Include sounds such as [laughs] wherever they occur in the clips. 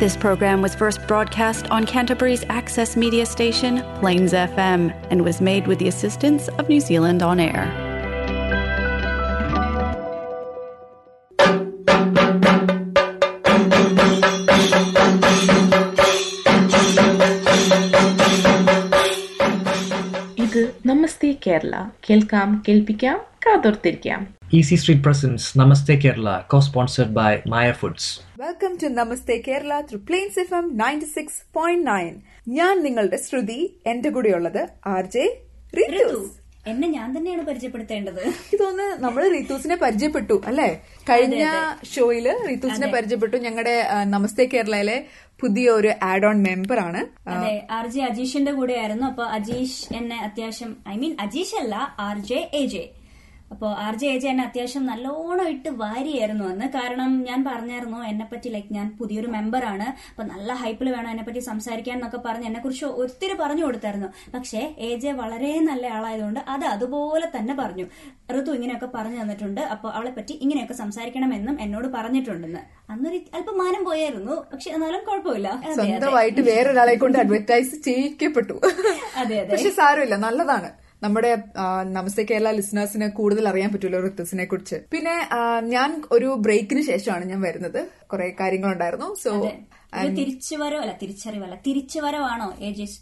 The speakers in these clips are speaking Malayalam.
This program was first broadcast on Canterbury's access media station, Plains FM, and was made with the assistance of New Zealand On Air. ഇത് നമസ്തേ കേരള കേൾക്കാം കേൾപ്പിക്കാം കാതോർത്തിരിക്കാം Easy Street Presents Namaste Kerala, co-sponsored by Maya Foods. Welcome to Namaste Kerala through plains F M ninety six point nine ഞാൻ നിങ്ങളുടെ ശ്രുതി എന്റെ കൂടെയുള്ളത് ആർ ജെ എന്നെ ഞാൻ തന്നെയാണ് പരിചയപ്പെടുത്തേണ്ടത്. ഇതൊന്ന് നമ്മൾ റിത്തൂസിനെ പരിചയപ്പെട്ടു അല്ലെ? കഴിഞ്ഞ ഷോയിൽ റിത്തൂസിനെ പരിചയപ്പെട്ടു. ഞങ്ങളുടെ നമസ്തേ കേരളയിലെ പുതിയ ഒരു ആഡ് ഓൺ മെമ്പർ ആണ് അതെ ആർ ജെ അജീഷിന്റെ കൂടെ ആയിരുന്നു അപ്പൊ അജീഷ് എന്നെ അത്യാവശ്യം ഐ മീൻ അജീഷ് അല്ല ആർ ജെ എ ജെ. അപ്പോ ആർ ജെ എ ജെ എന്നെ അത്യാവശ്യം നല്ലോണം ഇട്ട് വാരിയായിരുന്നു അന്ന്. കാരണം ഞാൻ പറഞ്ഞായിരുന്നു എന്നെ പറ്റി ലൈക്ക് ഞാൻ പുതിയൊരു മെമ്പറാണ് അപ്പൊ നല്ല ഹൈപ്പിൽ വേണം എന്നെ പറ്റി സംസാരിക്കാൻ എന്നൊക്കെ പറഞ്ഞ് എന്നെ കുറിച്ച് ഒത്തിരി പറഞ്ഞു കൊടുത്തായിരുന്നു. പക്ഷേ എ ജെ വളരെ നല്ല ആളായതുകൊണ്ട് അത് അതുപോലെ തന്നെ പറഞ്ഞു. ഋതു ഇങ്ങനെയൊക്കെ പറഞ്ഞു തന്നിട്ടുണ്ട്. അപ്പൊ അവളെ പറ്റി ഇങ്ങനെയൊക്കെ സംസാരിക്കണമെന്നും എന്നോട് പറഞ്ഞിട്ടുണ്ടെന്ന്. അന്നൊരു അല്പം മാനം പോയായിരുന്നു. പക്ഷെ എന്നാലും കുഴപ്പമില്ല. സ്വന്തമായിട്ട് വേറൊരാളെ കൊണ്ട് അഡ്വർടൈസ് ചെയ്യിക്കപ്പെട്ടു. അതെ, അതെ. പക്ഷെ സാരമില്ല. നല്ലതാണ്. നമ്മുടെ നമസ്തേ കേരള ലിസണേഴ്സിന് കൂടുതൽ അറിയാൻ പറ്റുമല്ലോ ഋത്തുസിനെ കുറിച്ച്. പിന്നെ ഞാൻ ഒരു ബ്രേക്കിന് ശേഷമാണ് ഞാൻ വരുന്നത്. കുറെ കാര്യങ്ങളുണ്ടായിരുന്നു. സോ. അല്ല തിരിച്ചറിവല്ല. തിരിച്ചുവരവാണോ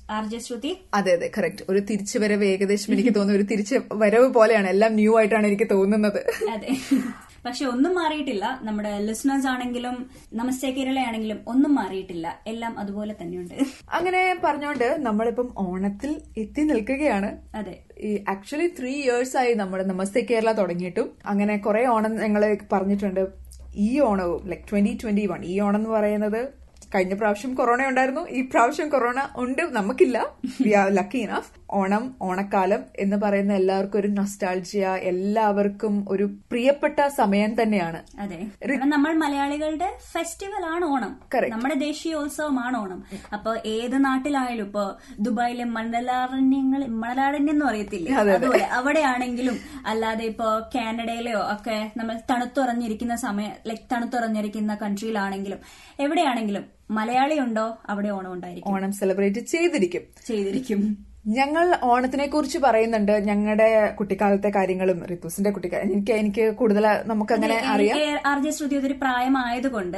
ആർ ജെ ശ്രുതി? അതെ അതെ കറക്റ്റ് ഒരു തിരിച്ചുവരവ് ഏകദേശം എനിക്ക് തോന്നുന്നു. ഒരു തിരിച്ചു വരവ് പോലെയാണ്. എല്ലാം ന്യൂ ആയിട്ടാണ് എനിക്ക് തോന്നുന്നത്. അതെ. [laughs] പക്ഷെ ഒന്നും മാറിയിട്ടില്ല. നമ്മുടെ ലിസണേഴ്സ് ആണെങ്കിലും നമസ്തേ കേരള ആണെങ്കിലും ഒന്നും മാറിയിട്ടില്ല. എല്ലാം അതുപോലെ തന്നെയുണ്ട്. അങ്ങനെ പറഞ്ഞോണ്ട് നമ്മളിപ്പം ഓണത്തിൽ എത്തി നിൽക്കുകയാണ്. അതെ. ഈ ആക്ച്വലി ത്രീ ഇയേഴ്സ് ആയി നമ്മുടെ നമസ്തേ കേരള തുടങ്ങിയിട്ടും. അങ്ങനെ കുറെ ഓണം ഞങ്ങൾ പറഞ്ഞിട്ടുണ്ട്. ഈ ഓണവും ലൈക് ട്വന്റി ട്വന്റി വൺ ഈ ഓണം എന്ന് പറയുന്നത് കഴിഞ്ഞ പ്രാവശ്യം കൊറോണ ഉണ്ടായിരുന്നു. ഈ പ്രാവശ്യം കൊറോണ ഉണ്ട് നമുക്കില്ല. We are lucky enough Onam ഓണക്കാലം എന്ന് പറയുന്ന എല്ലാവർക്കും ഒരു നൊസ്റ്റാൾജിയ എല്ലാവർക്കും ഒരു പ്രിയപ്പെട്ട സമയം തന്നെയാണ്. അതെ. നമ്മൾ മലയാളികളുടെ ഫെസ്റ്റിവൽ ആണ് ഓണം. നമ്മുടെ ദേശീയോത്സവമാണ് ഓണം. അപ്പൊ ഏത് നാട്ടിലായാലും ഇപ്പൊ ദുബായിലെ മണലാരണ്യങ്ങൾ മണലാരണ്യം എന്ന് പറയത്തില്ലേ? അതുപോലെ അവിടെയാണെങ്കിലും അല്ലാതെ ഇപ്പോ കാനഡയിലെയോ ഒക്കെ നമ്മൾ തണുത്തുറഞ്ഞിരിക്കുന്ന സമയം ലൈക് തണുത്തുറഞ്ഞിരിക്കുന്ന കൺട്രിയിലാണെങ്കിലും എവിടെയാണെങ്കിലും മലയാളി ഉണ്ടോ അവിടെ ഓണം ഉണ്ടായിരിക്കും. ഓണം സെലിബ്രേറ്റ് ചെയ്തിരിക്കും. ചെയ്തിരിക്കും. ഞങ്ങൾ ഓണത്തിനെ കുറിച്ച് പറയുന്നുണ്ട്. ഞങ്ങളുടെ കുട്ടിക്കാലത്തെ കാര്യങ്ങളും റിത്തുസിന്റെ കുട്ടിക്കാലം എനിക്ക് എനിക്ക് കൂടുതൽ നമുക്ക് അങ്ങനെ അറിയാം. ആർ ജെ ശ്രുതി ഒരു പ്രായമായതുകൊണ്ട്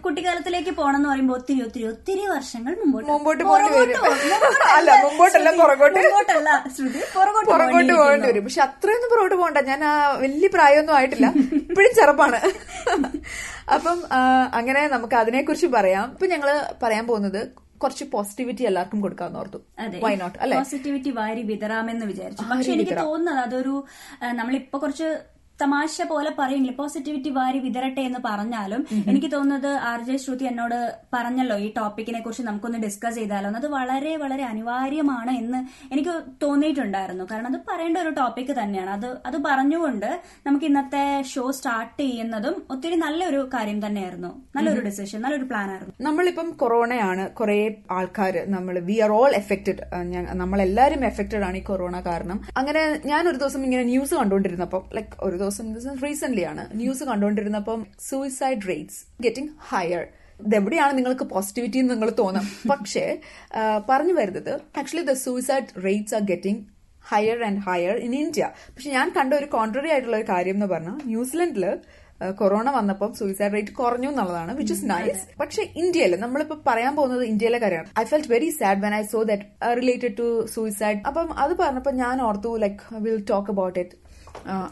കുട്ടിക്കാലത്തിലേക്ക് പോകണം എന്ന് പറയുമ്പോൾ ഒത്തിരി ഒത്തിരി ഒത്തിരി വർഷങ്ങൾ മുമ്പോട്ട്. [laughs] അല്ല, മുമ്പോട്ടല്ല, പുറകോട്ട്. പോകേണ്ടി വരും. പക്ഷെ അത്രയൊന്നും പുറകോട്ട് പോകണ്ട. ഞാൻ ആ വലിയ പ്രായമൊന്നും ആയിട്ടില്ല. ഇപ്പോഴും ചെറുപ്പാണ്. [laughs] അപ്പം അങ്ങനെ നമുക്ക് അതിനെക്കുറിച്ച് പറയാം. ഇപ്പൊ ഞങ്ങൾ പറയാൻ പോകുന്നത് കുറച്ച് പോസിറ്റിവിറ്റി എല്ലാവർക്കും കൊടുക്കാന്ന് ഓർത്തു. വൈ നോട്ട് അല്ലെ? പോസിറ്റിവിറ്റി വാരി വിതറാമെന്ന് വിചാരിച്ചു. പക്ഷെ എനിക്ക് തോന്നുന്നത് അതൊരു നമ്മളിപ്പോ കുറച്ച് തമാശ പോലെ പറയുമെങ്കിലും പോസിറ്റിവിറ്റി വാരി വിതരട്ടെ എന്ന് പറഞ്ഞാലും എനിക്ക് തോന്നുന്നത് ആർ ജെ ശ്രുതി എന്നോട് പറഞ്ഞല്ലോ ഈ ടോപ്പിക്കിനെ കുറിച്ച് നമുക്കൊന്ന് ഡിസ്കസ് ചെയ്താലോ. അത് വളരെ വളരെ അനിവാര്യമാണ് എന്ന് എനിക്ക് തോന്നിയിട്ടുണ്ടായിരുന്നു. കാരണം അത് പറയേണ്ട ഒരു ടോപ്പിക് തന്നെയാണ്. അത് അത് പറഞ്ഞുകൊണ്ട് നമുക്ക് ഇന്നത്തെ ഷോ സ്റ്റാർട്ട് ചെയ്യുന്നതും ഒത്തിരി നല്ലൊരു കാര്യം തന്നെയായിരുന്നു. നല്ലൊരു ഡിസിഷൻ നല്ലൊരു പ്ലാൻ ആയിരുന്നു. നമ്മളിപ്പം കൊറോണയാണ്. കുറെ ആൾക്കാർ നമ്മൾ വി ആർ ഓൾ എഫക്റ്റഡ് നമ്മളെല്ലാരും എഫക്റ്റഡ് ആണ് ഈ കൊറോണ കാരണം. അങ്ങനെ ഞാൻ ഒരു ദിവസം ഇങ്ങനെ ന്യൂസ് കണ്ടുകൊണ്ടിരുന്നപ്പം ലൈക്ക് ഒരു ദിവസം റീസെന്റ് ആണ്. ന്യൂസ് കണ്ടുകൊണ്ടിരുന്നപ്പം സൂയിസൈഡ് റേറ്റ്സ് ഗെറ്റിംഗ് ഹയർ ഇതെവിടെയാണ് നിങ്ങൾക്ക് പോസിറ്റിവിറ്റി എന്ന് നിങ്ങൾ തോന്നാം. പക്ഷേ പറഞ്ഞു വരുന്നത് actually the suicide rates are getting higher and higher in India പക്ഷെ ഞാൻ കണ്ട ഒരു കോൺട്രറി ആയിട്ടുള്ള ഒരു കാര്യം എന്ന് പറഞ്ഞാൽ ന്യൂസിലൻഡിൽ കൊറോണ വന്നപ്പം സൂയിസൈഡ് റേറ്റ് കുറഞ്ഞു എന്നുള്ളതാണ് വിച്ച് ഇസ് നൈസ് പക്ഷെ ഇന്ത്യയിൽ നമ്മളിപ്പോ പറയാൻ പോകുന്നത് ഇന്ത്യയിലെ കാര്യമാണ്. I felt very sad when I saw that related to suicide അപ്പം അത് പറഞ്ഞപ്പോൾ ഞാൻ ഓർത്തു like will talk about it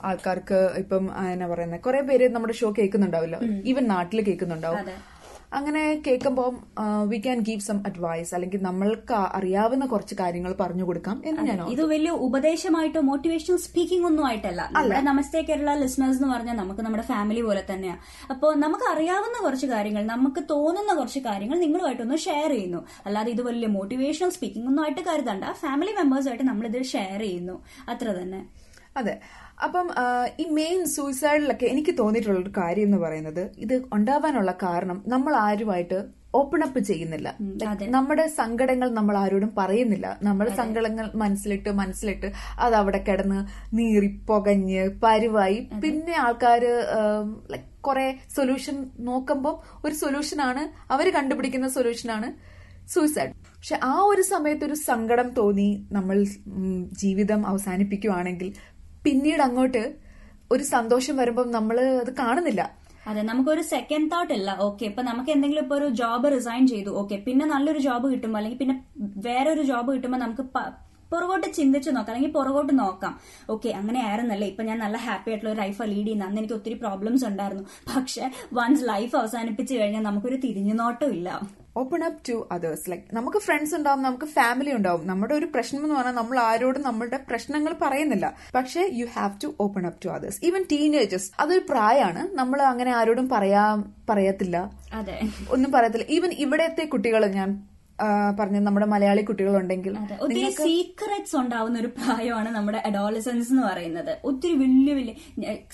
ആൾക്കാർക്ക് ഇപ്പം എന്നാ പറയുന്നത് കുറെ പേര് നമ്മുടെ ഷോ കേൾക്കുന്നുണ്ടാവില്ല. ഈവൻ നാട്ടിൽ കേൾക്കുന്നുണ്ടാവും. അങ്ങനെ കേൾക്കുമ്പോൾ we can give some advice അല്ലെങ്കിൽ നമ്മൾക്ക് അറിയാവുന്ന കുറച്ച് കാര്യങ്ങൾ പറഞ്ഞു കൊടുക്കാം എന്ന് ഞാൻ ഇത് വലിയ ഉപദേശമായിട്ടോ മോട്ടിവേഷണൽ സ്പീക്കിംഗ് ഒന്നും ആയിട്ടല്ല. നമ്മുടെ നമസ്തേ കേരള ലിസണേഴ്സ് എന്ന് പറഞ്ഞാൽ നമുക്ക് നമ്മുടെ ഫാമിലി പോലെ തന്നെയാണ് അപ്പോൾ നമുക്ക് അറിയാവുന്ന കുറച്ച് കാര്യങ്ങൾ നമുക്ക് തോന്നുന്ന കുറച്ച് കാര്യങ്ങൾ നിങ്ങളുമായിട്ടൊന്ന് ഷെയർ ചെയ്യുന്നു. അല്ലാതെ ഇത് വലിയ മോട്ടിവേഷണൽ സ്പീക്കിംഗ് ഒന്നും ആയിട്ട് കരുതണ്ട ഫാമിലി മെമ്പേഴ്സുമായിട്ട് നമ്മളിത് ഷെയർ ചെയ്യുന്നു. അത്ര തന്നെ. അതെ. അപ്പം ഈ മെയിൻ സൂയിസൈഡിലൊക്കെ എനിക്ക് തോന്നിയിട്ടുള്ള ഒരു കാര്യം എന്ന് പറയുന്നത് ഇത് ഉണ്ടാവാനുള്ള കാരണം നമ്മൾ ആരുമായിട്ട് ഓപ്പൺ അപ്പ് ചെയ്യുന്നില്ല. നമ്മുടെ സങ്കടങ്ങൾ നമ്മൾ ആരോടും പറയുന്നില്ല. നമ്മുടെ സങ്കടങ്ങൾ മനസ്സിലിട്ട് മനസ്സിലിട്ട് അത് അവിടെ കിടന്ന് നീറി പൊകഞ്ഞ് പരുവായി. പിന്നെ ആൾക്കാര് ലൈക് കുറെ സൊല്യൂഷൻ നോക്കുമ്പോൾ ഒരു സൊല്യൂഷനാണ് അവർ കണ്ടുപിടിക്കുന്ന സൊല്യൂഷനാണ് സൂയിസൈഡ് പക്ഷെ ആ ഒരു സമയത്ത് ഒരു സങ്കടം തോന്നി നമ്മൾ ജീവിതം അവസാനിപ്പിക്കുവാണെങ്കിൽ പിന്നീട് അങ്ങോട്ട് ഒരു സന്തോഷം വരുമ്പോൾ നമ്മൾ അത് കാണുന്നില്ല. അതെ നമുക്കൊരു സെക്കൻഡ് തോട്ട് ഇല്ല. ഓക്കെ ഇപ്പൊ നമുക്ക് എന്തെങ്കിലും ഇപ്പൊ ഒരു ജോബ് റിസൈൻ ചെയ്തു. ഓക്കെ പിന്നെ നല്ലൊരു ജോബ് കിട്ടുമ്പോൾ അല്ലെങ്കിൽ പിന്നെ വേറെ ഒരു ജോബ് കിട്ടുമ്പോൾ നമുക്ക് പുറകോട്ട് ചിന്തിച്ച് നോക്കാം. അല്ലെങ്കിൽ പുറകോട്ട് നോക്കാം. ഓക്കെ അങ്ങനെ ആയിരുന്നല്ലേ? ഇപ്പൊ ഞാൻ നല്ല ഹാപ്പി ആയിട്ടുള്ള ഒരു ലൈഫ് ലീഡ് ചെയ്യുന്ന. അന്ന് എനിക്ക് ഒത്തിരി പ്രോബ്ലംസ് ഉണ്ടായിരുന്നു. പക്ഷെ വൺസ് ലൈഫ് അവസാനിപ്പിച്ചു കഴിഞ്ഞാൽ നമുക്കൊരു തിരിഞ്ഞുനോട്ടം ഇല്ല. Open up to others like നമുക്ക് ഫ്രണ്ട്സ് ഉണ്ടാവും നമുക്ക് ഫാമിലി ഉണ്ടാവും. നമ്മുടെ ഒരു പ്രശ്നം എന്ന് പറഞ്ഞാൽ നമ്മൾ ആരോടും നമ്മുടെ പ്രശ്നങ്ങൾ പറയുന്നില്ല. പക്ഷേ you have to open up to others even teenagers അതൊരു പ്രായമാണ് നമ്മൾ അങ്ങനെ ആരോടും പറയാ പറയത്തില്ല. അതെ. ഒന്നും പറയത്തില്ല. ഈവൻ ഇവിടത്തെ കുട്ടികൾ ഞാൻ പറഞ്ഞ നമ്മുടെ മലയാളി കുട്ടികളുണ്ടെങ്കിൽ ഒത്തിരി സീക്രറ്റ്സ് ഉണ്ടാവുന്ന ഒരു പ്രായമാണ് നമ്മുടെ അഡോളസൻസ് എന്ന് പറയുന്നത്. ഒത്തിരി വലിയ വലിയ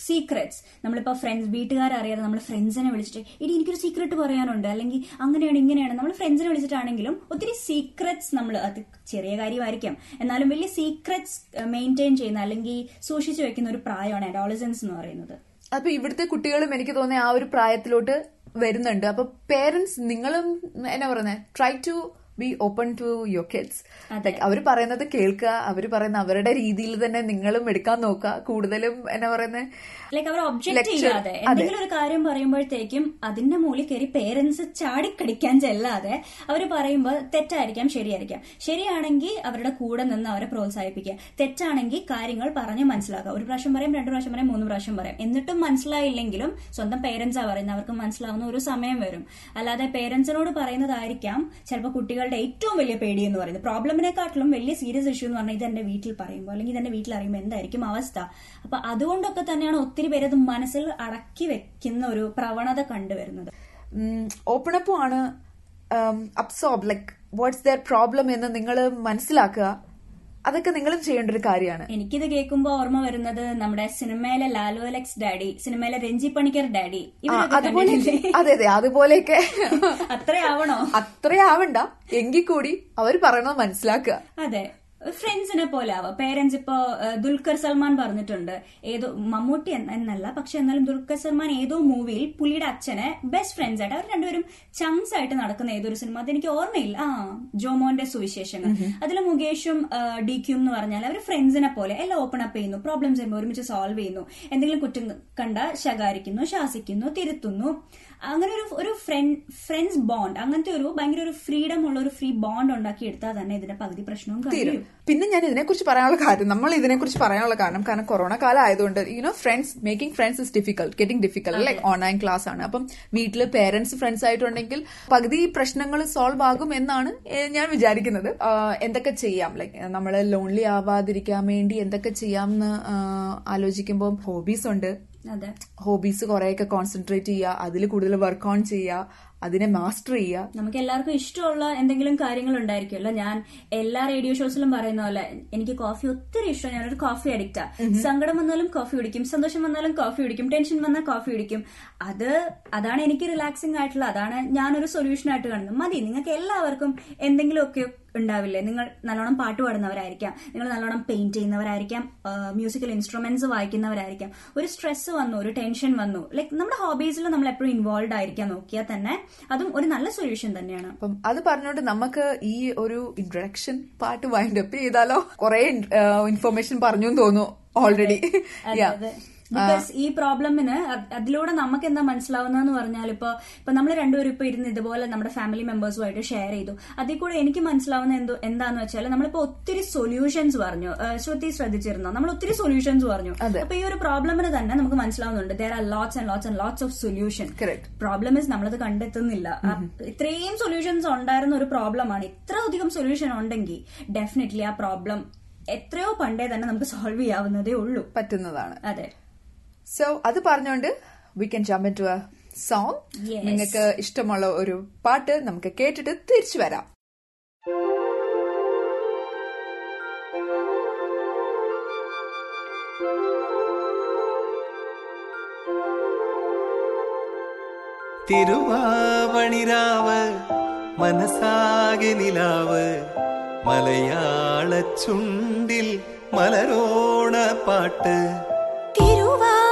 സീക്രറ്റ്സ് നമ്മളിപ്പോ ഫ്രണ്ട്സ് വീട്ടുകാരറിയാതെ നമ്മൾ ഫ്രണ്ട്സിനെ വിളിച്ചിട്ട് ഇനി എനിക്കൊരു സീക്രട്ട് പറയാനുണ്ട്. അല്ലെങ്കിൽ അങ്ങനെയാണ് ഇങ്ങനെയാണ്. നമ്മൾ ഫ്രണ്ട്സിനെ വിളിച്ചിട്ടാണെങ്കിലും ഒത്തിരി സീക്രറ്റ്സ് നമ്മൾ അത് ചെറിയ കാര്യമായിരിക്കാം. എന്നാലും വലിയ സീക്രറ്റ്സ് മെയിന്റെയിൻ ചെയ്യുന്ന അല്ലെങ്കിൽ സൂക്ഷിച്ചു വെക്കുന്ന ഒരു പ്രായമാണ് അഡോളസൻസ് എന്ന് പറയുന്നത്. അപ്പൊ ഇവിടുത്തെ കുട്ടികളും എനിക്ക് തോന്നിയ ആ ഒരു പ്രായത്തിലോട്ട് വരുന്നുണ്ട്. അപ്പൊ പേരൻസ് നിങ്ങളും എന്നാ പറയുന്നത് try to be open to your kids like അവർ പറയുന്നത് കേൾക്കുക അവർ പറയുന്ന അവരുടെ രീതിയിൽ തന്നെ നിങ്ങളും എടുക്കാൻ നോക്കുക. കൂടുതലും എന്നാ പറയുന്നത് ലൈക്ക് അവർ ഒബ്ജക്ട്. ചെയ്യാതെ എന്തെങ്കിലും ഒരു കാര്യം പറയുമ്പോഴത്തേക്കും അതിന്റെ മുകളിൽ കയറി പേരൻസ് ചാടിക്കടിക്കാൻ ചെല്ലാതെ അവർ പറയുമ്പോൾ തെറ്റായിരിക്കാം ശരിയായിരിക്കാം. ശരിയാണെങ്കിൽ അവരുടെ കൂടെ നിന്ന് അവരെ പ്രോത്സാഹിപ്പിക്കുക. തെറ്റാണെങ്കിൽ കാര്യങ്ങൾ പറഞ്ഞ് മനസ്സിലാക്കുക. ഒരു പ്രാവശ്യം പറയും രണ്ടു പ്രാവശ്യം പറയും മൂന്ന് പ്രാവശ്യം പറയും. എന്നിട്ടും മനസ്സിലായില്ലെങ്കിലും സ്വന്തം പേരൻസാ പറയുന്നത്. അവർക്ക് മനസ്സിലാവുന്ന ഒരു സമയം വരും. അല്ലാതെ പേരൻസിനോട് പറയുന്നതായിരിക്കാം. ചിലപ്പോൾ കുട്ടികളുടെ ഏറ്റവും വലിയ പേടി എന്ന് പറയുന്നത്. പ്രോബ്ലമിനെക്കാട്ടിലും വലിയ സീരിയസ് ഇഷ്യൂ എന്ന് പറഞ്ഞാൽ ഇത് എന്റെ വീട്ടിൽ പറയുമ്പോൾ അല്ലെങ്കിൽ ഇതെന്റെ വീട്ടിൽ അറിയുമ്പോൾ എന്തായിരിക്കും അവസ്ഥ. അപ്പൊ അതുകൊണ്ടൊക്കെ തന്നെയാണ് ഒത്തിരി പേര് അത് മനസ്സിൽ അടക്കി വെക്കുന്ന ഒരു പ്രവണത കണ്ടുവരുന്നത്. ഓപ്പൺ അപ്പും ആണ് absorb like what's their problem എന്ന് നിങ്ങൾ മനസ്സിലാക്കുക. അതൊക്കെ നിങ്ങളും ചെയ്യേണ്ട ഒരു കാര്യമാണ്. എനിക്കിത് കേൾക്കുമ്പോൾ ഓർമ്മ വരുന്നത് നമ്മുടെ സിനിമയിലെ ലാലു അലക്സ് ഡാഡി സിനിമയിലെ രഞ്ജി പണിക്കർ ഡാഡി. അതുപോലെ? അതെ അതെ അതുപോലെയൊക്കെ. [laughs] അത്രയാവണോ? അത്രയാവണ്ട. എങ്കിൽ കൂടി അവർ പറയണത് മനസ്സിലാക്കുക. അതെ. ഫ്രണ്ട്സിനെ പോലെ ആവാം. പേരൻസ് ഇപ്പോ ദുൽഖർ സൽമാൻ പറഞ്ഞിട്ടുണ്ട്. ഏതോ മമ്മൂട്ടി എന്നല്ല പക്ഷെ എന്നാലും ദുൽഖർ സൽമാൻ ഏതോ മൂവിയിൽ പുലിയുടെ അച്ഛനെ ബെസ്റ്റ് ഫ്രണ്ട്സ് ആയിട്ട് അവർ രണ്ടുപേരും ചങ്സ് ആയിട്ട് നടക്കുന്ന ഏതൊരു സിനിമ അതെനിക്ക് ഓർമ്മയില്ല. ആ ജോമോന്റെ സുവിശേഷങ്ങൾ. അതിൽ മുകേഷും ഡി ക്യൂം എന്ന് പറഞ്ഞാൽ അവർ ഫ്രണ്ട്സിനെ പോലെ എല്ലാം ഓപ്പൺ അപ്പ് ചെയ്യുന്നു പ്രോബ്ലംസ് വരുമ്പോൾ ഒരുമിച്ച് സോൾവ് ചെയ്യുന്നു. എന്തെങ്കിലും കുറ്റം കണ്ട ശകാരിക്കുന്നു ശാസിക്കുന്നു തിരുത്തുന്നു. അങ്ങനെ ഒരു ഒരു ഫ്രണ്ട് ഫ്രണ്ട്സ് ബോണ്ട് അങ്ങനത്തെ ഒരു ഭയങ്കര ഒരു ഫ്രീഡം ഉള്ള ഒരു ഫ്രീ ബോണ്ട് ഉണ്ടാക്കി എടുത്താൽ തന്നെ ഇതിന്റെ പകുതി പ്രശ്നവും തീരും. പിന്നെ ഞാൻ ഇതിനെക്കുറിച്ച് പറയാനുള്ള കാര്യം നമ്മൾ ഇതിനെക്കുറിച്ച് പറയാനുള്ള കാരണം കാരണം കൊറോണ കാലം ആയതുകൊണ്ട് you know friends making friends is difficult getting difficult like online class ആണ്. അപ്പം വീട്ടിൽ പേരൻസ് ഫ്രണ്ട്സ് ആയിട്ടുണ്ടെങ്കിൽ പകുതി പ്രശ്നങ്ങൾ സോൾവ് ആകും എന്നാണ് ഞാൻ വിചാരിക്കുന്നത്. എന്തൊക്കെ ചെയ്യാം? ലൈക് നമ്മൾ ലോൺലി ആവാതിരിക്കാൻ വേണ്ടി എന്തൊക്കെ ചെയ്യാം എന്ന് ആലോചിക്കുമ്പോൾ ഹോബീസ് ഉണ്ട്. ഹോബീസ് കുറെയൊക്കെ കോൺസെൻട്രേറ്റ് ചെയ്യുക അതിൽ കൂടുതൽ വർക്ക് ഓൺ ചെയ്യുക അതിനെ മാസ്റ്റർ ചെയ്യുക. നമുക്ക് എല്ലാവർക്കും ഇഷ്ടമുള്ള എന്തെങ്കിലും കാര്യങ്ങൾ ഉണ്ടായിരിക്കുമല്ലോ. ഞാൻ എല്ലാ റേഡിയോ ഷോസിലും പറയുന്ന പോലെ എനിക്ക് കോഫി ഒത്തിരി ഇഷ്ടം. ഞാനൊരു കോഫി അഡിക്റ്റാ. സങ്കടം വന്നാലും കോഫി കുടിക്കും. സന്തോഷം വന്നാലും കോഫി കുടിക്കും. ടെൻഷൻ വന്നാൽ കോഫി കുടിക്കും. അത് അതാണ് എനിക്ക് റിലാക്സിംഗ് ആയിട്ടുള്ള അതാണ് ഞാനൊരു സൊല്യൂഷൻ ആയിട്ട് കാണുന്നത്. മതി നിങ്ങൾക്ക് എല്ലാവർക്കും എന്തെങ്കിലുമൊക്കെ ഉണ്ടാവില്ലേ? നിങ്ങൾ നല്ലോണം പാട്ട് പാടുന്നവരായിരിക്കാം. നിങ്ങൾ നല്ലോണം പെയിന്റ് ചെയ്യുന്നവരായിരിക്കാം. മ്യൂസിക്കൽ ഇൻസ്ട്രുമെന്റ്സ് വായിക്കുന്നവരായിരിക്കാം. ഒരു സ്ട്രെസ് വന്നു ഒരു ടെൻഷൻ വന്നു. ലൈക്ക് നമ്മുടെ ഹോബീസിൽ നമ്മൾ എപ്പോഴും ഇൻവോൾവ് ആയിരിക്കാൻ നോക്കിയാൽ തന്നെ അതും ഒരു നല്ല സൊല്യൂഷൻ തന്നെയാണ്. അപ്പം അത് പറഞ്ഞുകൊണ്ട് നമുക്ക് ഈ ഒരു ഇൻട്രഡക്ഷൻ പാർട്ട് വൈൻഡപ്പ് ചെയ്താലോ? കുറെ ഇൻഫർമേഷൻ പറഞ്ഞു തോന്നുന്നു ഓൾറെഡി ബിക്കോസ് ഈ പ്രോബ്ലമിന് അതിലൂടെ നമുക്ക് എന്താ മനസ്സിലാവുന്നതെന്ന് പറഞ്ഞാൽ ഇപ്പൊ ഇപ്പൊ നമ്മൾ രണ്ടുപേരും ഇപ്പൊ ഇരുന്ന് ഇതുപോലെ നമ്മുടെ ഫാമിലി മെമ്പേഴ്സുമായിട്ട് ഷെയർ ചെയ്തു. അതിൽ കൂടെ എനിക്ക് മനസ്സിലാവുന്ന എന്തോ എന്താന്ന് വെച്ചാൽ നമ്മളിപ്പോ ഒത്തിരി സൊല്യൂഷൻസ് പറഞ്ഞു. ശ്രുതി ശ്രദ്ധിച്ചിരുന്നോ? നമ്മൾ ഒത്തിരി സൊല്യൂഷൻസ് പറഞ്ഞു. അപ്പൊ ഈ ഒരു പ്രോബ്ലമിന് തന്നെ നമുക്ക് മനസ്സിലാവുന്നുണ്ട്. There are lots and lots and lots of solution. Problem is നമ്മളത് കണ്ടെത്തുന്നില്ല. ഇത്രയും സൊല്യൂഷൻസ് ഉണ്ടായിരുന്ന ഒരു പ്രോബ്ലമാണ് ഇത്ര അധികം സൊല്യൂഷൻ ഉണ്ടെങ്കിൽ ഡെഫിനറ്റ്ലി ആ പ്രോബ്ലം എത്രയോ പണ്ടേ തന്നെ നമുക്ക് സോൾവ് ചെയ്യാവുന്നതേ ഉള്ളൂ. പറ്റുന്നതാണ്. അതെ. സോ അത് പറഞ്ഞുകൊണ്ട് we can jump to a song. നിങ്ങൾക്ക് ഇഷ്ടമുള്ള ഒരു പാട്ട് നമുക്ക് കേട്ടിട്ട് തിരിച്ചു വരാം. തിരുവാവണിരാവ് മനസാകെ നിലാവ് മലയാള ചുണ്ടിൽ മലരോണ പാട്ട്. Thiruvavanirav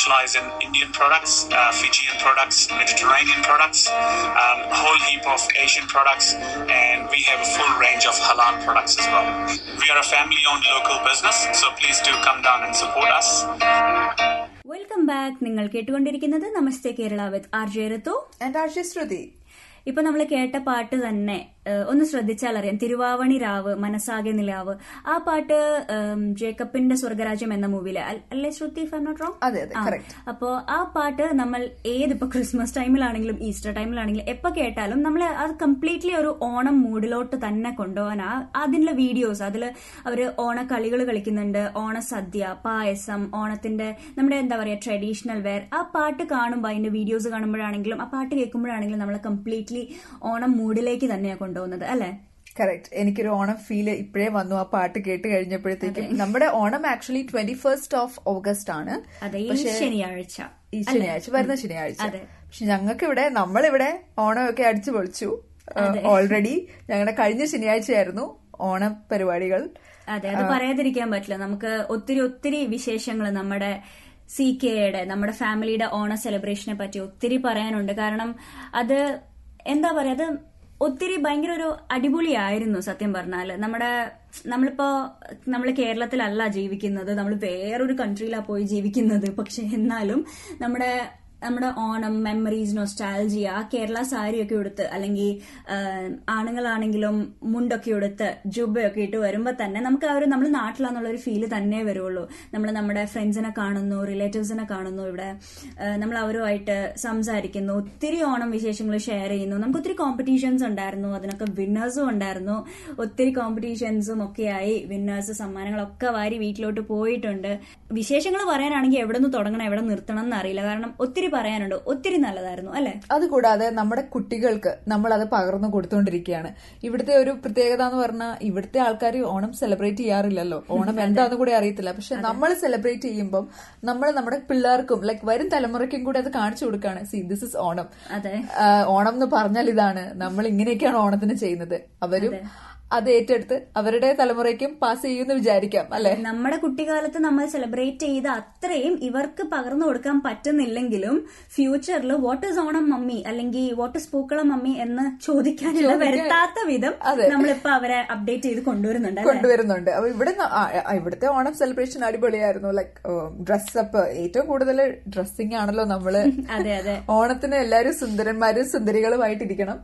specialize in Indian products, uh, Fijian products, Mediterranean products, um, a whole heap of Asian products, and we have a full range of halal products as well. We are a family owned local business, so please do come down and support us. Welcome back നിങ്ങൾ കേട്ടുകൊണ്ടിരിക്കുന്നത് Namaste Kerala with R J Ritu and Arshi Shruti ഇപ്പൊ നമ്മൾ കേട്ട പാട്ട് തന്നെ ഏഹ്, ഒന്ന് ശ്രദ്ധിച്ചാൽ അറിയാം. തിരുവാവണി രാവ് മനസ്സാകെ നിലാവ്. ആ പാട്ട് ജേക്കബിന്റെ സ്വർഗരാജ്യം എന്ന മൂവിയിലെ അല്ലേ ശ്രുതി ഫെർണോട്രോ. അപ്പോ ആ പാട്ട് നമ്മൾ ഏതിപ്പോ ക്രിസ്മസ് ടൈമിലാണെങ്കിലും ഈസ്റ്റർ ടൈമിലാണെങ്കിലും എപ്പോ കേട്ടാലും നമ്മൾ അത് കംപ്ലീറ്റ്ലി ഒരു ഓണം മൂഡിലോട്ട് തന്നെ കൊണ്ടുപോകാൻ അതിനുള്ള വീഡിയോസ് അതിൽ അവർ ഓണക്കളികൾ കളിക്കുന്നുണ്ട്. ഓണസദ്യ പായസം ഓണത്തിന്റെ നമ്മുടെ എന്താ പറയാ ട്രഡീഷണൽ വെയർ ആ പാട്ട് കാണുമ്പോൾ അതിന്റെ വീഡിയോസ് കാണുമ്പോഴാണെങ്കിലും ആ പാട്ട് കേൾക്കുമ്പോഴാണെങ്കിലും നമ്മളെ കംപ്ലീറ്റ്ലി ഓണം മൂഡിലേക്ക് തന്നെയാണ് കൊണ്ടുപോകുന്നത് അല്ലെ? കറക്റ്റ് എനിക്കൊരു ഓണം ഫീൽ ഇപ്പോഴേ വന്നു. ആ പാട്ട് കേട്ട് കഴിഞ്ഞപ്പോഴത്തേക്കും നമ്മുടെ Onam actually twenty first of August ആണ് ശനിയാഴ്ച. ഈ ശനിയാഴ്ച വരുന്ന ശനിയാഴ്ച. അതെ. പക്ഷെ ഞങ്ങൾക്ക് ഇവിടെ നമ്മളിവിടെ ഓണമൊക്കെ അടിച്ചു പൊളിച്ചു. ഓൾറെഡി ഞങ്ങളുടെ കഴിഞ്ഞ ശനിയാഴ്ചയായിരുന്നു ഓണ പരിപാടികൾ. അതെ അത് പറയാതിരിക്കാൻ പറ്റില്ല. നമുക്ക് ഒത്തിരി ഒത്തിരി വിശേഷങ്ങൾ നമ്മുടെ സി കെയുടെ നമ്മുടെ ഫാമിലിയുടെ ഓണ സെലിബ്രേഷനെ പറ്റി ഒത്തിരി പറയാനുണ്ട്. കാരണം അത് എന്താ പറയാ അത് ഒത്തിരി ഭയങ്കര ഒരു അടിപൊളിയായിരുന്നു സത്യം പറഞ്ഞാൽ. നമ്മുടെ നമ്മളിപ്പോ നമ്മൾ കേരളത്തിലല്ല ജീവിക്കുന്നത്. നമ്മൾ വേറൊരു കൺട്രിയിലാണ് പോയി ജീവിക്കുന്നത്. പക്ഷെ എന്നാലും നമ്മുടെ നമ്മുടെ ഓണം മെമ്മറീസ് നൊസ്റ്റാൾജിയ കേരള സാരിയൊക്കെ ഉടുത്ത് അല്ലെങ്കിൽ ആണുങ്ങളാണെങ്കിലും മുണ്ടൊക്കെ ഉടുത്ത് ജുബയൊക്കെ ഇട്ട് വരുമ്പോൾ തന്നെ നമുക്ക് ആ ഒരു നമ്മൾ നാട്ടിലാന്നുള്ള ഒരു ഫീൽ തന്നെ വരുള്ളൂ. നമ്മൾ നമ്മുടെ ഫ്രണ്ട്സിനെ കാണുന്നു റിലേറ്റീവ്സിനെ കാണുന്നു ഇവിടെ. നമ്മൾ അവരുമായിട്ട് സംസാരിക്കുന്നു ഒത്തിരി ഓണം വിശേഷങ്ങൾ ഷെയർ ചെയ്യുന്നു. നമുക്ക് ഒത്തിരി കോമ്പറ്റീഷൻസ് ഉണ്ടായിരുന്നു അതിനൊക്കെ വിന്നേഴ്സും ഉണ്ടായിരുന്നു. ഒത്തിരി കോമ്പറ്റീഷൻസും ഒക്കെയായി വിന്നേഴ്സ് സമ്മാനങ്ങളൊക്കെ വാരി വീട്ടിലോട്ട് പോയിട്ടുണ്ട്. വിശേഷങ്ങൾ പറയാനാണെങ്കിൽ എവിടെ നിന്ന് തുടങ്ങണം എവിടെ നിർത്തണം എന്നറിയില്ല കാരണം ഒത്തിരി പറയാനുണ്ട്. ഒത്തിരി നല്ലതായിരുന്നു അല്ലെ? അതുകൂടാതെ നമ്മുടെ കുട്ടികൾക്ക് നമ്മൾ അത് പകർന്നു കൊടുത്തുകൊണ്ടിരിക്കുകയാണ് ഇവിടുത്തെ ഒരു പ്രത്യേകത എന്ന് പറഞ്ഞാൽ ഇവിടുത്തെ ആൾക്കാർ ഓണം സെലിബ്രേറ്റ് ചെയ്യാറില്ലല്ലോ. ഓണം എന്താന്ന് കൂടി അറിയത്തില്ല. പക്ഷെ നമ്മൾ സെലിബ്രേറ്റ് ചെയ്യുമ്പോൾ നമ്മൾ നമ്മുടെ പിള്ളേർക്കും ലൈക് വരും തലമുറയ്ക്കും കൂടി അത് കാണിച്ചു കൊടുക്കുകയാണ്. See this is Onam. അതെ. ഓണം എന്ന് പറഞ്ഞാൽ ഇതാണ്. നമ്മൾ ഇങ്ങനെയൊക്കെയാണ് ഓണത്തിന് ചെയ്യുന്നത്. അവരും അത് ഏറ്റെടുത്ത് അവരുടെ തലമുറയ്ക്കും പാസ് ചെയ്യുമെന്ന് വിചാരിക്കാം അല്ലെ? നമ്മുടെ കുട്ടിക്കാലത്ത് നമ്മൾ സെലിബ്രേറ്റ് ചെയ്ത അത്രയും ഇവർക്ക് പകർന്നു കൊടുക്കാൻ പറ്റുന്നില്ലെങ്കിലും ഫ്യൂച്ചറിൽ വാട്ട് ഇസ് ഓണം മമ്മി അല്ലെങ്കിൽ വാട്ട് ഇസ് പൂക്കളം മമ്മി എന്ന് ചോദിക്കാനുള്ള വരുത്താത്ത വിധം. നമ്മളിപ്പോ അവരെ അപ്ഡേറ്റ് ചെയ്ത് കൊണ്ടുവരുന്നുണ്ട് കൊണ്ടുവരുന്നുണ്ട്. അപ്പൊ ഇവിടെ ഇവിടുത്തെ ഓണം സെലിബ്രേഷൻ അടിപൊളിയായിരുന്നു. ലൈക് ഡ്രസ്സപ്പ് ഏറ്റവും കൂടുതൽ ഡ്രസ്സിംഗ് ആണല്ലോ നമ്മൾ. [laughs] അതെ അതെ. ഓണത്തിന് എല്ലാരും സുന്ദരന്മാരും സുന്ദരികളുമായിട്ടിരിക്കണം.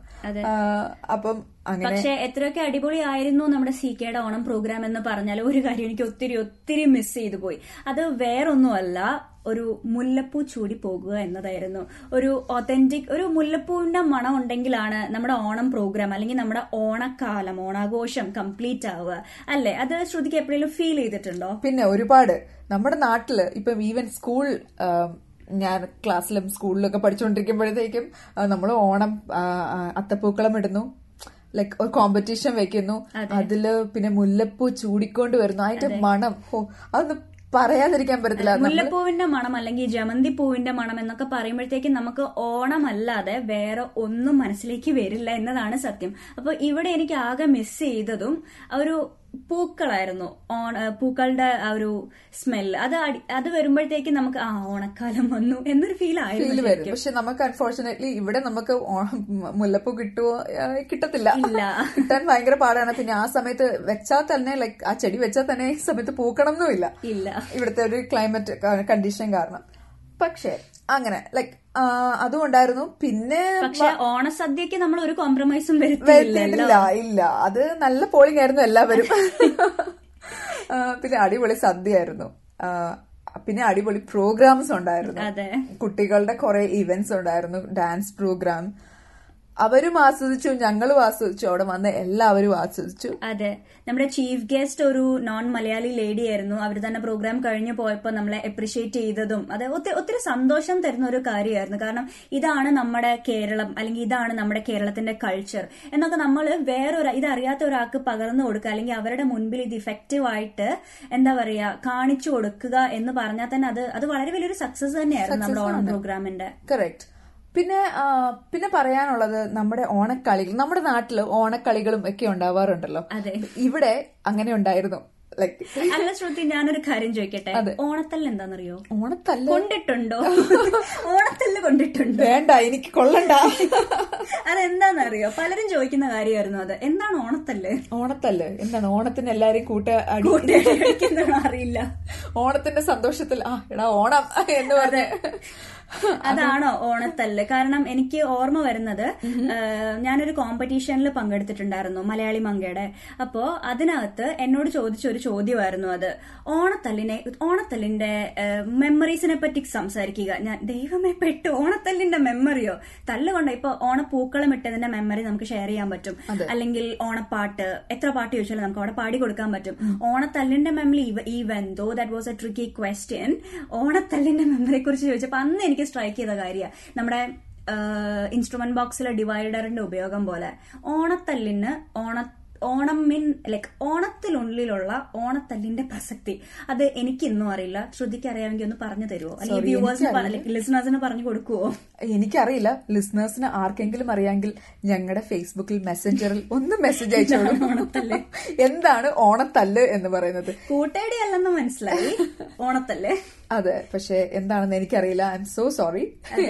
അപ്പം പക്ഷെ എത്രയൊക്കെ അടിപൊളിയായിരുന്നു നമ്മുടെ സി കെയുടെ ഓണം പ്രോഗ്രാം എന്ന് പറഞ്ഞാൽ ഒരു കാര്യം എനിക്ക് ഒത്തിരി ഒത്തിരി മിസ് ചെയ്തു പോയി. അത് വേറൊന്നുമല്ല ഒരു മുല്ലപ്പൂ ചൂടി പോകുക എന്നതായിരുന്നു. ഒരു ഒത്തന്റിക് ഒരു മുല്ലപ്പൂവിന്റെ മണം ഉണ്ടെങ്കിലാണ് നമ്മുടെ ഓണം പ്രോഗ്രാം അല്ലെങ്കിൽ നമ്മുടെ ഓണക്കാലം ഓണാഘോഷം കംപ്ലീറ്റ് ആവുക. അല്ലെ? അത് ശ്രുതിക്ക് എപ്പോഴെങ്കിലും ഫീൽ ചെയ്തിട്ടുണ്ടോ? പിന്നെ ഒരുപാട്. നമ്മുടെ നാട്ടിൽ ഇപ്പം ഈവൻ സ്കൂൾ ഞാൻ ക്ലാസ്സിലും സ്കൂളിലൊക്കെ പഠിച്ചുകൊണ്ടിരിക്കുമ്പോഴത്തേക്കും നമ്മൾ ഓണം അത്തപ്പൂക്കളം ഇടുന്നു. ലൈക്ക് ഒരു കോമ്പറ്റീഷൻ വെക്കുന്നു. അതിൽ പിന്നെ മുല്ലപ്പൂ ചൂടിക്കൊണ്ട് വരുന്നു. അതിന്റെ മണം. ഓ അതൊന്നും പറയാതിരിക്കാൻ പറ്റത്തില്ല മുല്ലപ്പൂവിന്റെ മണം അല്ലെങ്കിൽ ജമന്തി പൂവിന്റെ മണം എന്നൊക്കെ പറയുമ്പോഴത്തേക്കും നമുക്ക് ഓണമല്ലാതെ വേറെ ഒന്നും മനസ്സിലേക്ക് വരില്ല എന്നതാണ് സത്യം. അപ്പൊ ഇവിടെ എനിക്ക് ആകെ മിസ് ചെയ്തതും ഒരു പൂക്കളായിരുന്നു. ഓണ പൂക്കളുടെ ആ ഒരു സ്മെൽ അത് അത് വരുമ്പോഴത്തേക്ക് നമുക്ക് ആ ഓണക്കാലം വന്നു എന്നൊരു ഫീൽ ആയിരുന്നു വരും. പക്ഷെ നമുക്ക് അൺഫോർച്ചുനേറ്റ്ലി ഇവിടെ നമുക്ക് ഓണം മുല്ലപ്പൂ കിട്ടുമോ കിട്ടത്തില്ല. ഇല്ല. [laughs] കിട്ടാൻ ഭയങ്കര പാടാണ്. പിന്നെ ആ സമയത്ത് വെച്ചാൽ തന്നെ ലൈക്ക് ആ ചെടി വെച്ചാൽ തന്നെ ഈ സമയത്ത് പൂക്കണം എന്നും ഇല്ല. ഇവിടുത്തെ ഒരു ക്ലൈമറ്റ് കണ്ടീഷൻ കാരണം. പക്ഷെ അങ്ങനെ ലൈക്ക് അതുകൊണ്ടായിരുന്നു പിന്നെ പക്ഷെ ഓണസദ്യക്ക് നമ്മൾ ഒരു കോംപ്രമൈസും വരുത്തില്ല വരുത്തിയിട്ടില്ല. ഇല്ല. അത് നല്ല പോളിംഗ് ആയിരുന്നു എല്ലാവരും. പിന്നെ അടിപൊളി സദ്യയായിരുന്നു. ആയിരുന്നു പിന്നെ അടിപൊളി പ്രോഗ്രാംസ് ഉണ്ടായിരുന്നു. കുട്ടികളുടെ കുറെ ഇവന്റ്സ് ഉണ്ടായിരുന്നു. ഡാൻസ് പ്രോഗ്രാം അവരും ആസ്വദിച്ചു ഞങ്ങളും ആസ്വദിച്ചു അവിടെ വന്ന് എല്ലാവരും ആസ്വദിച്ചു. അതെ. നമ്മുടെ ചീഫ് ഗസ്റ്റ് ഒരു നോൺ മലയാളി ലേഡി ആയിരുന്നു. അവർ തന്നെ പ്രോഗ്രാം കഴിഞ്ഞു പോയപ്പോൾ നമ്മളെ അപ്രിഷിയേറ്റ് ചെയ്തതും അത് ഒത്തിരി ഒത്തിരി സന്തോഷം തരുന്ന ഒരു കാര്യമായിരുന്നു. കാരണം ഇതാണ് നമ്മുടെ കേരളം അല്ലെങ്കിൽ ഇതാണ് നമ്മുടെ കേരളത്തിന്റെ കൾച്ചർ എന്നൊക്കെ നമ്മൾ വേറൊരു ഇതറിയാത്ത ഒരാൾക്ക് പകർന്നു കൊടുക്കുക അല്ലെങ്കിൽ അവരുടെ മുൻപിൽ ഇത് ഇഫക്റ്റീവ് ആയിട്ട് എന്താ പറയാ കാണിച്ചു കൊടുക്കുക എന്ന് പറഞ്ഞാൽ തന്നെ അത് അത് വളരെ വലിയൊരു സക്സസ് തന്നെയായിരുന്നു നമ്മുടെ ഓണം പ്രോഗ്രാമിന്റെ കറക്റ്റ് പിന്നെ പിന്നെ പറയാനുള്ളത് നമ്മുടെ ഓണക്കളികൾ നമ്മുടെ നാട്ടിൽ ഓണക്കളികളും ഒക്കെ ഉണ്ടാവാറുണ്ടല്ലോ. അതെ. ഇവിടെ അങ്ങനെ ഉണ്ടായിരുന്നു. ലൈക്ക് അല്ല ശ്രുതി ഞാനൊരു കാര്യം ചോദിക്കട്ടെ? ഓണത്തല്ല എന്താണെന്നറിയോ? ഓണത്തല്ല? കൊണ്ടിട്ടുണ്ടോ? [laughs] ഓണത്തല്ല കൊണ്ടിട്ടുണ്ടോ? വേണ്ട എനിക്ക് കൊള്ളണ്ട. അതെന്താണെന്നറിയോ? പലരും ചോദിക്കുന്ന കാര്യമായിരുന്നു അത്. എന്താണ് ഓണത്തല്ല്? ഓണത്തല്ല്. എന്താണ്? ഓണത്തിന് എല്ലാരെയും കൂട്ട അടി കഴിക്കുന്നതാണോ അറിയില്ല. ഓണത്തിന്റെ സന്തോഷത്തിൽ ആ എടാ ഓണം എന്ന് പറഞ്ഞ്. അതാണോ ഓണത്തല്ല്. കാരണം എനിക്ക് ഓർമ്മ വരുന്നത് ഞാനൊരു കോമ്പറ്റീഷനിൽ പങ്കെടുത്തിട്ടുണ്ടായിരുന്നു മലയാളി മങ്കയുടെ. അപ്പോ അതിനകത്ത് എന്നോട് ചോദിച്ച ഒരു ചോദ്യമായിരുന്നു അത്. ഓണത്തല്ലിനെ ഓണത്തല്ലിന്റെ മെമ്മറീസിനെ പറ്റി സംസാരിക്കുക. ഞാൻ ദൈവമേ പെട്ടു. ഓണത്തല്ലിന്റെ മെമ്മറിയോ തല്ല് കൊണ്ട്? ഇപ്പൊ ഓണപ്പൂക്കളം ഇട്ടതിന്റെ മെമ്മറി നമുക്ക് ഷെയർ ചെയ്യാൻ പറ്റും. അല്ലെങ്കിൽ ഓണപ്പാട്ട് എത്ര പാട്ട് ചോദിച്ചാലും നമുക്ക് അവിടെ പാടി കൊടുക്കാൻ പറ്റും. ഓണത്തല്ലിന്റെ memory even though that was a tricky question ഓണത്തല്ലിന്റെ മെമ്മറിയെ കുറിച്ച് ചോദിച്ചപ്പോൾ അന്ന് എനിക്ക് സ്ട്രൈക്ക് ചെയ്ത കാര്യമാണ് നമ്മുടെ ഇൻസ്ട്രുമെന്റ് ബോക്സിലെ ഡിവൈഡറിന്റെ ഉപയോഗം പോലെ. ഓണത്തല്ലിന് ഓണ ഓണം മിൻ ലൈക്ക് ഓണത്തിനുള്ളിലുള്ള ഓണത്തല്ലിന്റെ പ്രസക്തി. അത് എനിക്ക് ഇന്നും അറിയില്ല ശ്രുതിക്ക് അറിയാമെങ്കിൽ ഒന്ന് പറഞ്ഞു തരുമോ അല്ലെങ്കിൽ വ്യൂവേഴ്സിന് ലിസണേഴ്സിന് പറഞ്ഞു കൊടുക്കുവോ? എനിക്കറിയില്ല. ലിസ്ണേഴ്സിന് ആർക്കെങ്കിലും അറിയാമെങ്കിൽ ഞങ്ങളുടെ ഫേസ്ബുക്കിൽ മെസ്സഞ്ചറിൽ ഒന്ന് മെസ്സേജ് അയച്ചോളൂ എന്താണ് ഓണത്തല്ല്? എന്ന് പറയുന്നത്? കൂട്ടേടി അല്ലെന്ന് മനസ്സിലായി. ഓണത്തല്ലേ. അതെ പക്ഷെ എന്താണെന്ന് എനിക്കറിയില്ല. ഐ എം സോ സോറി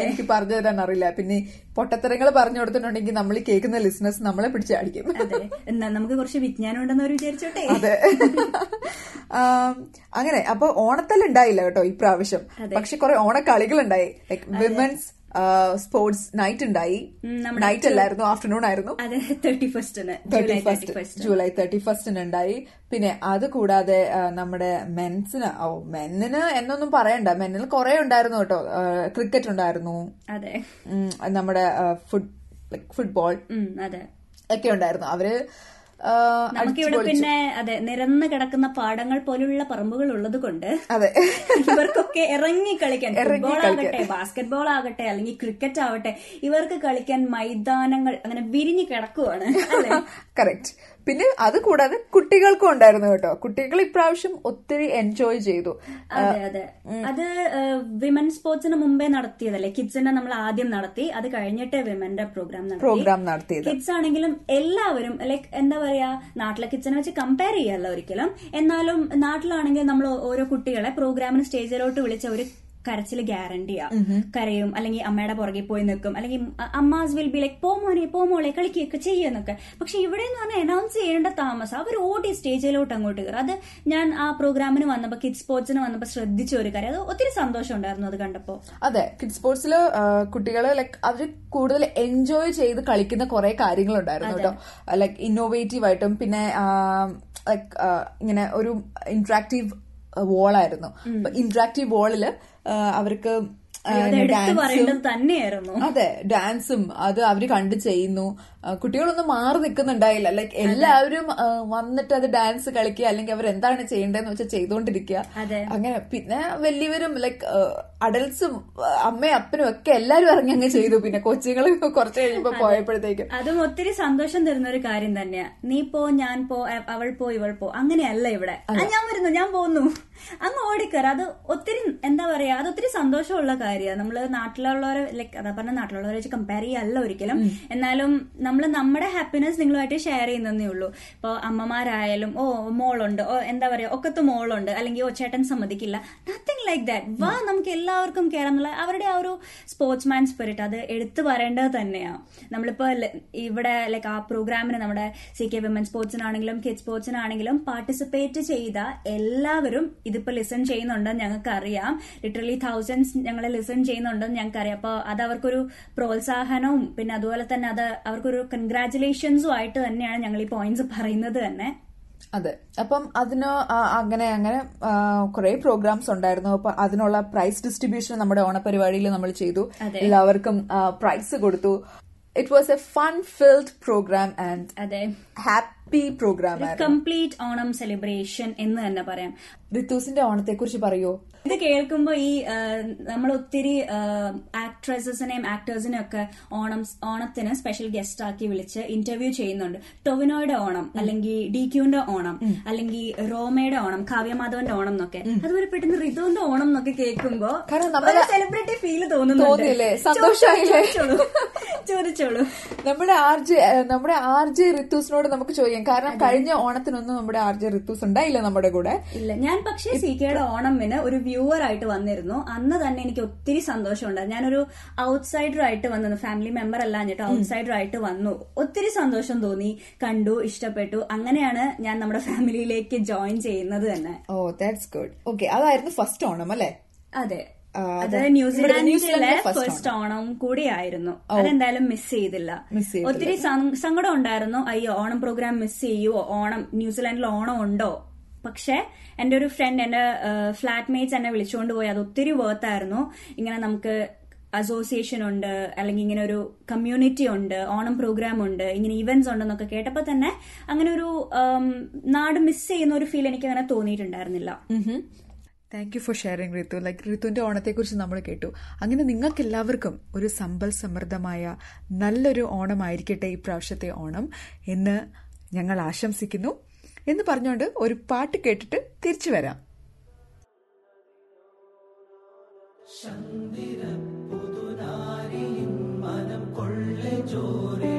എനിക്ക് പറഞ്ഞു തരാൻ അറിയില്ല. പിന്നെ പൊട്ടത്തരങ്ങൾ പറഞ്ഞു കൊടുത്തിട്ടുണ്ടെങ്കിൽ നമ്മൾ കേൾക്കുന്ന ലിസ്നസ് നമ്മളെ പിടിച്ചടിക്കും എന്നാ നമുക്ക് കുറച്ച് വിജ്ഞാനം ഉണ്ടെന്ന് അവർ വിചാരിച്ചോട്ടെ? അതെ. അങ്ങനെ അപ്പൊ ഓണത്തല്ല ഉണ്ടായില്ല കേട്ടോ ഇപ്രാവശ്യം. പക്ഷെ കുറെ ഓണക്കളികൾ ഉണ്ടായി ലൈക് വിമൻസ് സ്പോർട്സ് നൈറ്റ് ഉണ്ടായി. നൈറ്റ് അല്ലായിരുന്നു ആഫ്റ്റർനൂൺ ആയിരുന്നു. തേർട്ടി ഫസ്റ്റ് ജൂലൈ തേർട്ടി ഫസ്റ്റിന് ഉണ്ടായി. പിന്നെ അത് കൂടാതെ നമ്മുടെ മെൻസിന് ഓ മെന്നിന് എന്നൊന്നും പറയണ്ട. മെന്നിൽ കുറെ ഉണ്ടായിരുന്നു കേട്ടോ. ക്രിക്കറ്റ് ഉണ്ടായിരുന്നു. അതെ. നമ്മുടെ ഫുട് ഫുട്ബോൾ ഒക്കെ ഉണ്ടായിരുന്നു. അവർ നമുക്കിവിടെ ഇവിടെ പിന്നെ അതെ നിരന്ന് കിടക്കുന്ന പാടങ്ങൾ പോലുള്ള പറമ്പുകൾ ഉള്ളത് കൊണ്ട് അതെ. ഇവർക്കൊക്കെ ഇറങ്ങി കളിക്കാൻ ഫുട്ബോൾ ആകട്ടെ ആകട്ടെ ബാസ്കറ്റ്ബോൾ ആകട്ടെ അല്ലെങ്കിൽ ക്രിക്കറ്റ് ആവട്ടെ ഇവർക്ക് കളിക്കാൻ മൈതാനങ്ങൾ അങ്ങനെ വിരിഞ്ഞു കിടക്കുവാണ് കറക്റ്റ് [laughs] പിന്നെ അത് കൂടാതെ കുട്ടികൾക്കും ഉണ്ടായിരുന്നു കേട്ടോ. കുട്ടികൾ ഇപ്രാവശ്യം ഒത്തിരി എൻജോയ് ചെയ്തു. അതെ അതെ. അത് വിമൻ സ്പോർട്സിന് മുമ്പേ നടത്തിയതല്ലേ? കിഡ്സിന്റെ നമ്മൾ ആദ്യം നടത്തി അത് കഴിഞ്ഞിട്ട് വിമന്റെ പ്രോഗ്രാം നടത്തി. പ്രോഗ്രാം നടത്തിയത്. കിഡ്സ് ആണെങ്കിലും എല്ലാവരും ലൈക്ക് എന്താ പറയാ നാട്ടിലെ കിച്ചനെ വെച്ച് കമ്പയർ ചെയ്യല്ല ഒരിക്കലും. എന്നാലും നാട്ടിലാണെങ്കിൽ നമ്മൾ ഓരോ കുട്ടികളെ പ്രോഗ്രാമിന് സ്റ്റേജിലോട്ട് വിളിച്ച ഒരു കരച്ചിൽ ഗ്യാരണ്ടിയാ കരയും അല്ലെങ്കിൽ അമ്മയുടെ പുറകെ പോയി നിൽക്കും അല്ലെങ്കിൽ അമ്മാസ് വിൽ ബി ലൈക്ക് പോ മോനെ പോ മോളെ കളിക്കുകയൊക്കെ ചെയ്യുന്നൊക്കെ പക്ഷെ ഇവിടെ എന്ന് പറഞ്ഞാൽ അനൗൺസ് ചെയ്യേണ്ട താമസം അവർ ഓടി സ്റ്റേജിലോട്ട് അങ്ങോട്ട് കയറും. അത് ഞാൻ ആ പ്രോഗ്രാമിന് വന്നപ്പോ കിഡ് സ്പോർട്സിന് വന്നപ്പോ ശ്രദ്ധിച്ച ഒരു കാര്യം. അത് ഒത്തിരി സന്തോഷം ഉണ്ടായിരുന്നു അത് കണ്ടപ്പോ. അതെ കിഡ് സ്പോർട്സിൽ കുട്ടികൾ ലൈക് അവർ കൂടുതൽ എൻജോയ് ചെയ്ത് കളിക്കുന്ന കുറെ കാര്യങ്ങളുണ്ടായിരുന്നു കേട്ടോ. ലൈക് ഇന്നോവേറ്റീവ് ആയിട്ടും പിന്നെ ലൈക്ക് ഇങ്ങനെ ഒരു ഇന്ററാക്റ്റീവ് വോളായിരുന്നു ഇന്ററാക്റ്റീവ് വോളിൽ അവർക്ക് ഡാൻസും തന്നെയായിരുന്നു. അതെ ഡാൻസും അത് അവർ കണ്ട് ചെയ്യുന്നു. കുട്ടികളൊന്നും മാറി നിൽക്കുന്നുണ്ടായില്ല ലൈക്ക് എല്ലാവരും വന്നിട്ട് അത് ഡാൻസ് കളിക്കുക അല്ലെങ്കിൽ അവർ എന്താണ് ചെയ്യേണ്ടതെന്ന് വെച്ചാൽ ചെയ്തുകൊണ്ടിരിക്കുക അങ്ങനെ പിന്നെ വലിയവരും ലൈക്ക് അഡൽസും അമ്മയും അപ്പനും ഒക്കെ എല്ലാരും ഇറങ്ങി അങ്ങ് ചെയ്തു. പിന്നെ കൊച്ചുങ്ങൾ [laughs] കുറച്ച് കഴിയുമ്പോൾ പോയപ്പോഴത്തേക്കും. അതും ഒത്തിരി സന്തോഷം തരുന്ന ഒരു കാര്യം തന്നെയാ. നീ പോ ഞാൻ പോ അവൾ പോ ഇവൾ പോ. അങ്ങനെയല്ല ഇവിടെ. ഞാൻ വരുന്നു ഞാൻ പോകുന്നു അങ്ങ് ഓടിക്കറ അത് ഒത്തിരി എന്താ പറയാ അത് ഒത്തിരി സന്തോഷമുള്ള കാര്യമാണ് നമ്മൾ നാട്ടിലുള്ളവരെ ലൈക്ക് അതാ പറഞ്ഞ നാട്ടിലുള്ളവരെ വെച്ച് കമ്പയർ ചെയ്യല്ല ഒരിക്കലും. എന്നാലും നമ്മൾ നമ്മുടെ ഹാപ്പിനെസ് നിങ്ങളുമായിട്ട് ഷെയർ ചെയ്യുന്നതേ ഉള്ളൂ. ഇപ്പോൾ അമ്മമാരായാലും ഓ മോളുണ്ട് ഓ എന്താ പറയുക ഒക്കത്ത് മോളുണ്ട് അല്ലെങ്കിൽ ഓ ചേട്ടൻ സമ്മതിക്കില്ല. നത്തിങ് ലൈക്ക് ദാറ്റ് വാ നമുക്ക് എല്ലാവർക്കും കയറാം എന്നുള്ള അവരുടെ ആ ഒരു സ്പോർട്സ് മാൻ സ്പിരിറ്റ് അത് എടുത്തു പറയേണ്ടത് തന്നെയാണ് നമ്മളിപ്പോൾ ഇവിടെ ലൈക്ക് ആ പ്രോഗ്രാമിന് നമ്മുടെ സി കെ വിമൻ സ്പോർട്സിനാണെങ്കിലും കിഡ് സ്പോർട്സിനാണെങ്കിലും പാർട്ടിസിപ്പേറ്റ് ചെയ്ത എല്ലാവരും ഇതിപ്പോൾ ലിസൺ ചെയ്യുന്നുണ്ടെന്ന് ഞങ്ങൾക്ക് അറിയാം ലിറ്ററലി തൗസൻഡ്സ് ഞങ്ങൾ ലിസൺ ചെയ്യുന്നുണ്ടെന്ന് ഞങ്ങൾക്ക് അറിയാം അപ്പോൾ അത് അവർക്കൊരു പ്രോത്സാഹനവും പിന്നെ അതുപോലെ തന്നെ അത് അവർക്കൊരു കൺഗ്രാറ്റുലേഷൻസും ആയിട്ട് തന്നെയാണ് ഞങ്ങൾ ഈ പോയിന്റ്സ് പറയുന്നത് തന്നെ. അതെ. അപ്പം അതിന് അങ്ങനെ അങ്ങനെ കുറെ പ്രോഗ്രാംസ് ഉണ്ടായിരുന്നു. അപ്പൊ അതിനുള്ള പ്രൈസ് ഡിസ്ട്രിബ്യൂഷൻ നമ്മുടെ ഓണപരിപാടിയിൽ നമ്മൾ ചെയ്തു. എല്ലാവർക്കും പ്രൈസ് കൊടുത്തു. It was a fun filled program and happy program complete Onam celebration എന്ന് തന്നെ പറയാം. ഋത്തൂസിന്റെ ഓണത്തെ കുറിച്ച് പറയോ? ഇത് കേൾക്കുമ്പോ ഈ നമ്മൾ ഒത്തിരി ആക്ട്രസസിനെയും ആക്ടേഴ്സിനെയും ഒക്കെ ഓണം ഓണത്തിന് സ്പെഷ്യൽ ഗസ്റ്റ് ആക്കി വിളിച്ച് ഇന്റർവ്യൂ ചെയ്യുന്നുണ്ട്. ടൊവിനോയുടെ ഓണം അല്ലെങ്കിൽ ഡി ക്യൂന്റെ ഓണം അല്ലെങ്കിൽ റോമയുടെ ഓണം കാവ്യമാധവന്റെ ഓണം എന്നൊക്കെ. അതുപോലെ പെട്ടെന്ന് റിതുവിന്റെ ഓണം എന്നൊക്കെ കേൾക്കുമ്പോ സെലിബ്രിറ്റി ഫീൽ തോന്നുന്നു ചോദിച്ചോളൂ നമ്മുടെ ആർ ജെ നമ്മുടെ ആർ ജെ റിത്തൂസിനോട് നമുക്ക് ചോദിക്കാം. കാരണം കഴിഞ്ഞ ഓണത്തിനൊന്നും നമ്മുടെ ആർ ജെ റിത്തൂസ് ഉണ്ടായില്ല നമ്മുടെ കൂടെ. ഇല്ല ഞാൻ പക്ഷേ സി കെയുടെ ഓണമിന് ഒരു വ്യൂവർ ആയിട്ട് വന്നിരുന്നു. അന്ന് തന്നെ എനിക്ക് ഒത്തിരി സന്തോഷമുണ്ടായിരുന്നു. ഞാനൊരു ഔട്ട്സൈഡർ ആയിട്ട് വന്നു ഫാമിലി മെമ്പർ അല്ല എന്നിട്ട് ഔട്ട്സൈഡർ ആയിട്ട് വന്നു. ഒത്തിരി സന്തോഷം തോന്നി. കണ്ടു ഇഷ്ടപ്പെട്ടു. അങ്ങനെയാണ് ഞാൻ നമ്മുടെ ഫാമിലിയിലേക്ക് ജോയിൻ ചെയ്യുന്നത് തന്നെ. ഓ ദാറ്റ്സ് ഗുഡ് ഓക്കെ അതായിരുന്നു ഫസ്റ്റ് ഓണം അല്ലേ? അതെ. അത്. ന്യൂസിലാൻഡിലെ ഫസ്റ്റ് ഓണം. കൂടിയായിരുന്നു. അതെന്തായാലും മിസ് ചെയ്തില്ല. ഒത്തിരി സങ്കടം ഉണ്ടായിരുന്നു. അയ്യോ ഓണം പ്രോഗ്രാം മിസ് ചെയ്യുവോ? ഓണം ന്യൂസിലാൻഡിൽ ഓണം ഉണ്ടോ? പക്ഷെ എന്റെ ഒരു ഫ്രണ്ട് എന്റെ ഫ്ലാറ്റ്മേറ്റ്സ് എന്നെ വിളിച്ചുകൊണ്ട് പോയി. അത് ഒത്തിരി വേർത്തായിരുന്നു ഇങ്ങനെ നമുക്ക് അസോസിയേഷൻ ഉണ്ട് അല്ലെങ്കിൽ ഇങ്ങനെ ഒരു കമ്മ്യൂണിറ്റി ഉണ്ട് ഓണം പ്രോഗ്രാം ഉണ്ട് ഇങ്ങനെ ഇവന്റ്സ് ഉണ്ടെന്നൊക്കെ കേട്ടപ്പോൾ തന്നെ അങ്ങനെ ഒരു നാട് മിസ് ചെയ്യുന്ന ഒരു ഫീൽ എനിക്ക് അങ്ങനെ തോന്നിയിട്ടുണ്ടായിരുന്നില്ല. Thank you for sharing Rithu like ഋതുവിന്റെ ഓണത്തെക്കുറിച്ച് നമ്മൾ കേട്ടു. അങ്ങനെ നിങ്ങൾക്ക് എല്ലാവർക്കും ഒരു സമ്പൽ സമൃദ്ധമായ നല്ലൊരു ഓണമായിരിക്കട്ടെ ഈ പ്രാവശ്യത്തെ ഓണം എന്ന് ഞങ്ങൾ ആശംസിക്കുന്നു. എന്ന് പറഞ്ഞുകൊണ്ട് ഒരു പാട്ട് കേട്ടിട്ട് തിരിച്ചു വരാം. മാറാ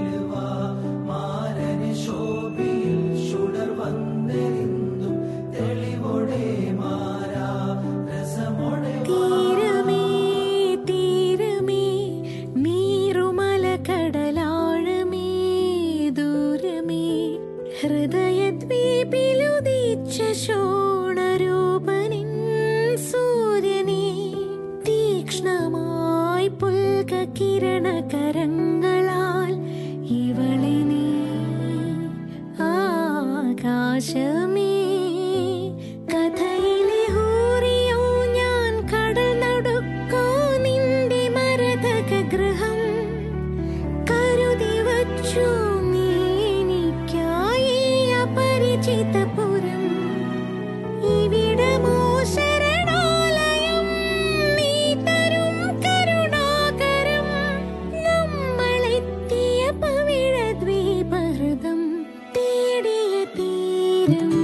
ശശോണരൂപനിൻ സൂര്യനെ തീക്ഷ്ണമായി നീ ആകാശ തീരം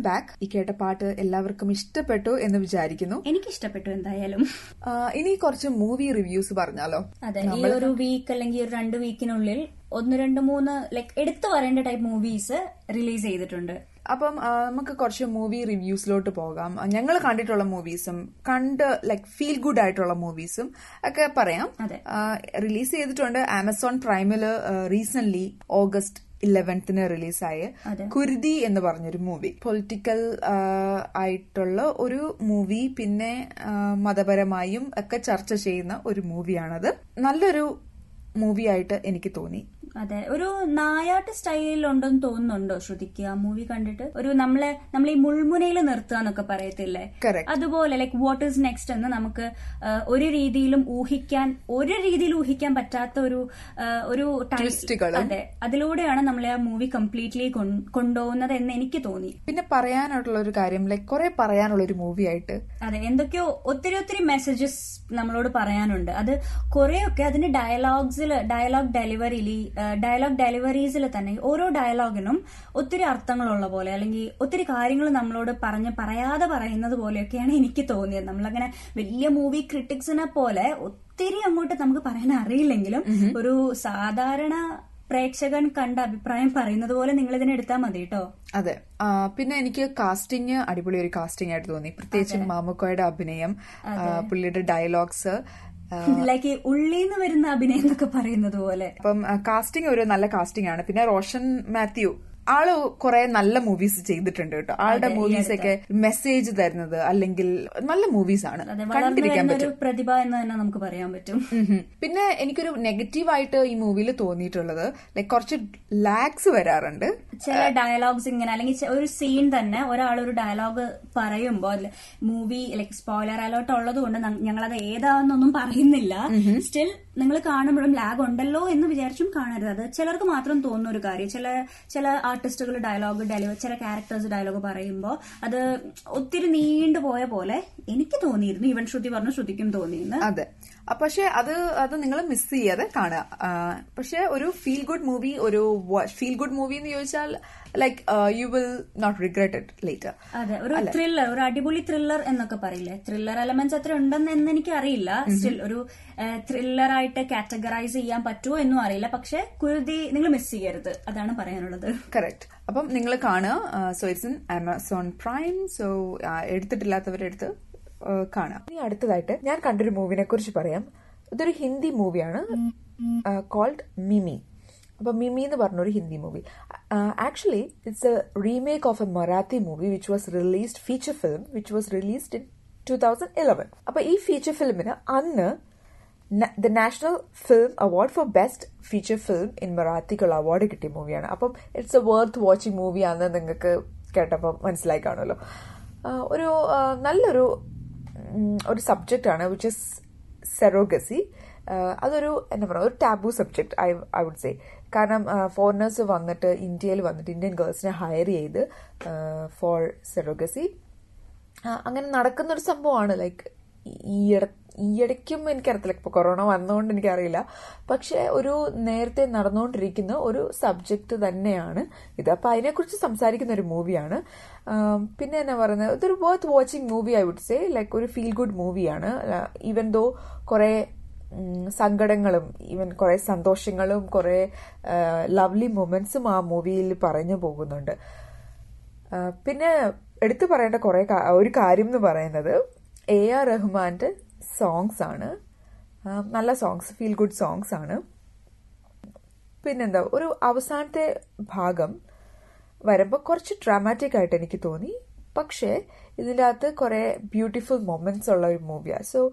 വെൽക്കം ബാക്ക് ഈ കേട്ട പാട്ട് എല്ലാവർക്കും ഇഷ്ടപ്പെട്ടു എന്ന് വിചാരിക്കുന്നു. എനിക്ക് ഇഷ്ടപ്പെട്ടു എന്തായാലും ഇനി കുറച്ച് മൂവി റിവ്യൂസ് പറഞ്ഞാലോ? അതെ ഈ ഒരു വീക്ക് അല്ലെങ്കിൽ ഒരു രണ്ട് വീക്കിനുള്ളിൽ ഒന്ന് രണ്ട് മൂന്ന് ലൈക് എടുത്തു പറയേണ്ട ടൈപ്പ് മൂവീസ് റിലീസ് ചെയ്തിട്ടുണ്ട്. അപ്പം നമുക്ക് കുറച്ച് മൂവി റിവ്യൂസിലോട്ട് പോകാം. ഞങ്ങൾ കണ്ടിട്ടുള്ള മൂവീസും കണ്ട് ലൈക് ഫീൽ ഗുഡ് ആയിട്ടുള്ള മൂവീസും ഒക്കെ പറയാം. റിലീസ് ചെയ്തിട്ടുണ്ട് ആമസോൺ പ്രൈമിൽ റീസെന്റ് ഓഗസ്റ്റ് ഇലവൻത്തിന് റിലീസായ. കുരുതി എന്ന് പറഞ്ഞൊരു മൂവി. പൊളിറ്റിക്കൽ ആയിട്ടുള്ള ഒരു മൂവി പിന്നെ മതപരമായും ഒക്കെ ചർച്ച ചെയ്യുന്ന ഒരു മൂവിയാണത്. നല്ലൊരു മൂവിയായിട്ട് എനിക്ക് തോന്നി. അതെ ഒരു നായാട്ട് സ്റ്റൈലിൽ ഉണ്ടെന്ന് തോന്നുന്നുണ്ടോ ശ്രുതിക്ക്? ആ മൂവി കണ്ടിട്ട്? ഒരു നമ്മളെ നമ്മൾ ഈ മുൾമുനയിൽ നിർത്തുക എന്നൊക്കെ പറയത്തില്ലേ. അതുപോലെ ലൈക്ക് വാട്ട് ഈസ് നെക്സ്റ്റ് എന്ന് നമുക്ക് ഒരു രീതിയിലും ഊഹിക്കാൻ ഒരു രീതിയിൽ ഊഹിക്കാൻ പറ്റാത്ത ഒരു ഒരു. അതെ അതിലൂടെയാണ് നമ്മളെ ആ മൂവി കംപ്ലീറ്റ്ലി കൊണ്ടുപോകുന്നത് എന്ന് എനിക്ക് തോന്നി. പിന്നെ പറയാനായിട്ടുള്ള ഒരു കാര്യം ലൈക്ക് കുറെ പറയാനുള്ള ഒരു മൂവി ആയിട്ട്. അതെ എന്തൊക്കെയോ ഒത്തിരി ഒത്തിരി മെസ്സേജസ് നമ്മളോട് പറയാനുണ്ട്. അത് കുറെയൊക്കെ അതിന്റെ ഡയലോഗ്സിൽ ഡയലോഗ് ഡെലിവറിയിൽ ഡയലോഗ് ഡെലിവറീസിൽ തന്നെ ഓരോ ഡയലോഗിനും ഒത്തിരി അർത്ഥങ്ങളുള്ള പോലെ അല്ലെങ്കിൽ ഒത്തിരി കാര്യങ്ങൾ നമ്മളോട് പറഞ്ഞ് പറയാതെ പറയുന്നത് പോലെയൊക്കെയാണ് എനിക്ക് തോന്നിയത്. നമ്മളങ്ങനെ വലിയ മൂവി ക്രിട്ടിക്സിനെ പോലെ ഒത്തിരി അങ്ങോട്ട് നമുക്ക് പറയാൻ അറിയില്ലെങ്കിലും ഒരു സാധാരണ പ്രേക്ഷകൻ കണ്ട അഭിപ്രായം പറയുന്നത് പോലെ നിങ്ങൾ ഇതിനെ എടുത്താൽ മതി കേട്ടോ അതെ. പിന്നെ എനിക്ക് കാസ്റ്റിംഗ് അടിപൊളി ഒരു കാസ്റ്റിംഗ് ആയിട്ട് തോന്നി. പ്രത്യേകിച്ച് മാമുക്കോയുടെ അഭിനയം പുള്ളിയുടെ ഡയലോഗ്സ് ലൈക്ക് ഉള്ളിന്ന് വരുന്ന അഭിനയം എന്നൊക്കെ പറയുന്നത് പോലെ. അപ്പം കാസ്റ്റിംഗ് ഒരു നല്ല കാസ്റ്റിംഗ് ആണ്. പിന്നെ റോഷൻ മാത്യു ആൾ കുറെ നല്ല മൂവീസ് ചെയ്തിട്ടുണ്ട് കേട്ടോ. ആളുടെ മൂവീസ് ഒക്കെ മെസ്സേജ് തരുന്നത് അല്ലെങ്കിൽ നല്ല മൂവീസ് ആണ്. കണ്ടിരിക്കാൻ പറ്റും. പ്രതിഭ എന്ന് തന്നെ നമുക്ക് പറയാൻ പറ്റും. പിന്നെ എനിക്കൊരു നെഗറ്റീവ് ആയിട്ട് ഈ മൂവിയിൽ തോന്നിയിട്ടുള്ളത് ലൈക് കുറച്ച് ലാഗ്സ് വരാറുണ്ട്. ചില ഡയലോഗ്സ് ഇങ്ങനെ അല്ലെങ്കിൽ ഒരു സീൻ തന്നെ ഒരാൾ ഒരു ഡയലോഗ് പറയുമ്പോൾ മൂവി ലൈക് സ്പോയിലർ അലോട്ട് ഉള്ളത് കൊണ്ട് ഞങ്ങളത് ഏതാണെന്നൊന്നും പറയുന്നില്ല. സ്റ്റിൽ നിങ്ങൾ കാണുമ്പോഴും ലാഗ് ഉണ്ടല്ലോ എന്ന് വിചാരിച്ചും കാണരുത്. അത് ചിലർക്ക് മാത്രം തോന്നുന്ന ഒരു കാര്യം. ചില ചില ആർട്ടിസ്റ്റുകൾ ഡയലോഗ് ഡെലിവർ ചില ക്യാരക്ടേഴ്സ് ഡയലോഗ് പറയുമ്പോൾ അത് ഒത്തിരി നീണ്ടുപോയ പോലെ എനിക്ക് തോന്നിയിരുന്നു. ഇവൻ ശ്രുതി പറഞ്ഞു ശ്രുതിക്കും തോന്നിയിരുന്നു അതെ. പക്ഷെ അത് അത് നിങ്ങൾ മിസ് ചെയ്യാതെ കാണുക. പക്ഷെ ഒരു ഫീൽ ഗുഡ് മൂവി ഒരു ഫീൽ ഗുഡ് മൂവി എന്ന് ചോദിച്ചാൽ like you will not regret it later അതെ ഒരു ത്രില്ലർ ഒരു അടിപൊളി ത്രില്ലർ എന്നൊക്കെ പറയില്ലേ? ത്രില്ലർ എലമെന്റ്സ് അത്ര ഉണ്ടെന്ന് എന്ന് എനിക്ക് അറിയില്ല സ്റ്റിൽ ഒരു ത്രില്ലർ ആയിട്ട് കാറ്റഗറൈസ് ചെയ്യാൻ പറ്റുമോ എന്നും അറിയില്ല. പക്ഷെ കുരുതി നിങ്ങൾ മിസ് ചെയ്യരുത്. അതാണ് പറയാനുള്ളത്. കറക്റ്റ് അപ്പം നിങ്ങൾ കാണുക. So it's in Amazon Prime so എടുത്തിട്ടില്ലാത്തവരെടുത്ത് കാണാം. ഇനി അടുത്തതായിട്ട് ഞാൻ കണ്ടൊരു മൂവിനെ കുറിച്ച് പറയാം. ഇതൊരു ഹിന്ദി മൂവിയാണ്. കോൾഡ് മിമി അപ്പൊ മിമി എന്ന് പറഞ്ഞൊരു Hindi movie. Actually it's a remake of a Marathi movie which was released feature film which was released in two thousand eleven അപ്പൊ ഈ ഫീച്ചർ ഫിലിമിന് അന്ന് the national film award for best feature film in മറാത്തിക്കുള്ള award കിട്ടിയ മൂവിയാണ്. അപ്പം ഇറ്റ്സ് എ വർത്ത് വാച്ചിങ് മൂവിയാണെന്ന് നിങ്ങൾക്ക് കേട്ടപ്പോൾ മനസ്സിലായി കാണുമല്ലോ. ഒരു നല്ലൊരു ഒരു സബ്ജക്റ്റ് ആണ് വിച്ച് ഇസ് സെറോഗസി അതൊരു എന്താ പറയുക ഒരു taboo subject I I would say കാരണം ഫോറിനേഴ്സ് വന്നിട്ട് ഇന്ത്യയിൽ വന്നിട്ട് ഇന്ത്യൻ ഗേൾസിനെ ഹയർ ചെയ്ത് ഫോർ സെറോഗസി അങ്ങനെ നടക്കുന്നൊരു സംഭവമാണ് ലൈക്ക് ഈയിട ഈയിടയ്ക്കും എനിക്കറിയത്തില്ല ഇപ്പൊ കൊറോണ വന്നുകൊണ്ട് എനിക്കറിയില്ല. പക്ഷെ ഒരു നേരത്തെ നടന്നുകൊണ്ടിരിക്കുന്ന ഒരു സബ്ജക്റ്റ് തന്നെയാണ് ഇത്. അപ്പൊ അതിനെക്കുറിച്ച് സംസാരിക്കുന്ന ഒരു മൂവിയാണ്. പിന്നെ എന്നാ പറയുന്നത്? ഇതൊരു worth watching movie I would say like ഒരു ഫീൽ ഗുഡ് മൂവിയാണ് ഈവൻ ദോ കുറെ സങ്കടങ്ങളും ഈവൻ കുറെ സന്തോഷങ്ങളും കുറെ ലവ്ലി മൊമെന്റ്സും ആ മൂവിയിൽ പറഞ്ഞു പോകുന്നുണ്ട്. പിന്നെ എടുത്തു പറയേണ്ട കുറെ ഒരു കാര്യം എന്ന് പറയുന്നത് എ ആർ റഹ്മാന്റെ സോങ്സ് ആണ്. നല്ല സോങ്സ് ഫീൽ ഗുഡ് സോങ്സ് ആണ്. പിന്നെന്താ ഒരു അവസാനത്തെ ഭാഗം വരുമ്പോൾ കുറച്ച് ഡ്രാമാറ്റിക് ആയിട്ട് എനിക്ക് തോന്നി. പക്ഷേ ഇതിന്റെ അകത്ത് കുറേ ബ്യൂട്ടിഫുൾ മൊമെന്റ്സ് ഉള്ള ഒരു മൂവിയാണ് സോ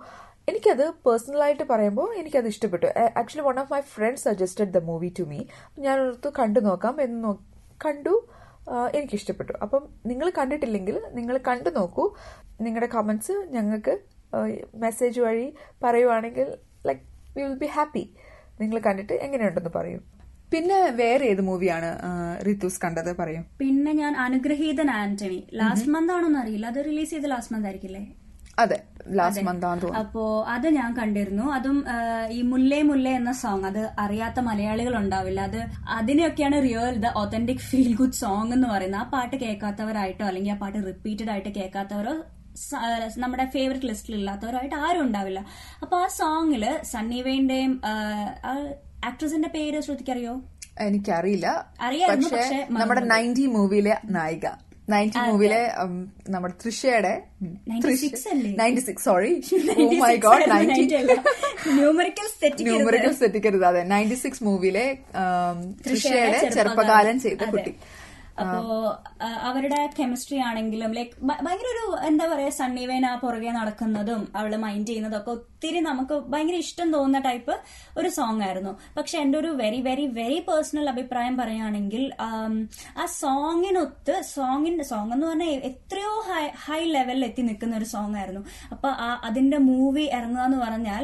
എനിക്കത് പേഴ്സണലായിട്ട് പറയുമ്പോൾ എനിക്കത് ഇഷ്ടപ്പെട്ടു. Actually one of my friends suggested the movie to me ഞാൻ ഓർത്തു കണ്ടു നോക്കാം എന്ന് കണ്ടു എനിക്കിഷ്ടപ്പെട്ടു. അപ്പം നിങ്ങൾ കണ്ടിട്ടില്ലെങ്കിൽ നിങ്ങൾ കണ്ടു നോക്കൂ. നിങ്ങളുടെ കമന്റ്സ് ഞങ്ങൾക്ക് മെസ്സേജ് വഴി പറയുവാണെങ്കിൽ like we will be happy നിങ്ങൾ കണ്ടിട്ട് എങ്ങനെയുണ്ടെന്ന് പറയും. പിന്നെ വേറെ ഏത് മൂവിയാണ് റിത്തൂസ് കണ്ടത്? പറയും. പിന്നെ ഞാൻ അനുഗ്രഹീതൻ ആന്റണി. ലാസ്റ്റ് മന്ത് ആണോന്ന് അറിയില്ല. അത് റിലീസ് ചെയ്ത് ലാസ്റ്റ് മന്ത് ആയിരിക്കില്ലേ? അതെ ലാസ്റ്റ് മന്ത് ആണോ അപ്പോ അത് ഞാൻ കണ്ടിരുന്നു. അതും ഈ മുല്ലേ മുല്ലേ എന്ന സോങ് അത് അറിയാത്ത മലയാളികൾ ഉണ്ടാവില്ല. അത് അതിനെയൊക്കെയാണ് real the authentic feel good song എന്ന് പറയുന്നത്. ആ പാട്ട് കേൾക്കാത്തവരായിട്ടോ അല്ലെങ്കിൽ ആ പാട്ട് റിപ്പീറ്റഡ് ആയിട്ട് കേൾക്കാത്തവരോ നമ്മുടെ ഫേവററ്റ് ലിസ്റ്റിൽ ഇല്ലാത്തവരായിട്ട് ആരും ഉണ്ടാവില്ല. അപ്പൊ ആ സോങ്ങിൽ സണ്ണി വേന്റെയും ആക്ട്രസിന്റെ പേര് ശ്രുതിക്കറിയോ? എനിക്കറിയില്ല. അറിയായിരുന്നു, പക്ഷേ നമ്മുടെ നയന്റി മൂവിയിലെ നായിക. നയന്റി മൂവിയിലെ നമ്മുടെ തൃഷയുടെ 96 അല്ലേ? Ninety six sorry my god numericals തെറ്റിക്കരുത്. അതെ. നയന്റി സിക്സ് മൂവിയിലെ തൃഷയുടെ ചെറുപ്പകാലം. ചെയ്ത കുട്ടി. അപ്പോ അവരുടെ കെമിസ്ട്രി ആണെങ്കിലും ലൈക് ഭയങ്കര ഒരു എന്താ പറയാ സണ്ണിവേന പുറകെ നടക്കുന്നതും അവൾ മൈൻഡ് ചെയ്യുന്നതും ഒക്കെ ഒത്തിരി നമുക്ക് ഭയങ്കര ഇഷ്ടം തോന്നുന്ന ടൈപ്പ് ഒരു സോങ് ആയിരുന്നു. പക്ഷെ എന്റെ ഒരു വെരി വെരി വെരി പേഴ്സണൽ അഭിപ്രായം പറയുകയാണെങ്കിൽ ആം, സോങ്ങിനൊത്ത് സോങ്ങിന്റെ സോങ് എന്ന് പറഞ്ഞാൽ എത്രയോ ഹൈ ഹൈ ലെവലിൽ എത്തി നിൽക്കുന്ന ഒരു സോങ് ആയിരുന്നു. അപ്പൊ ആ അതിന്റെ മൂവി ഇറങ്ങുക എന്ന് പറഞ്ഞാൽ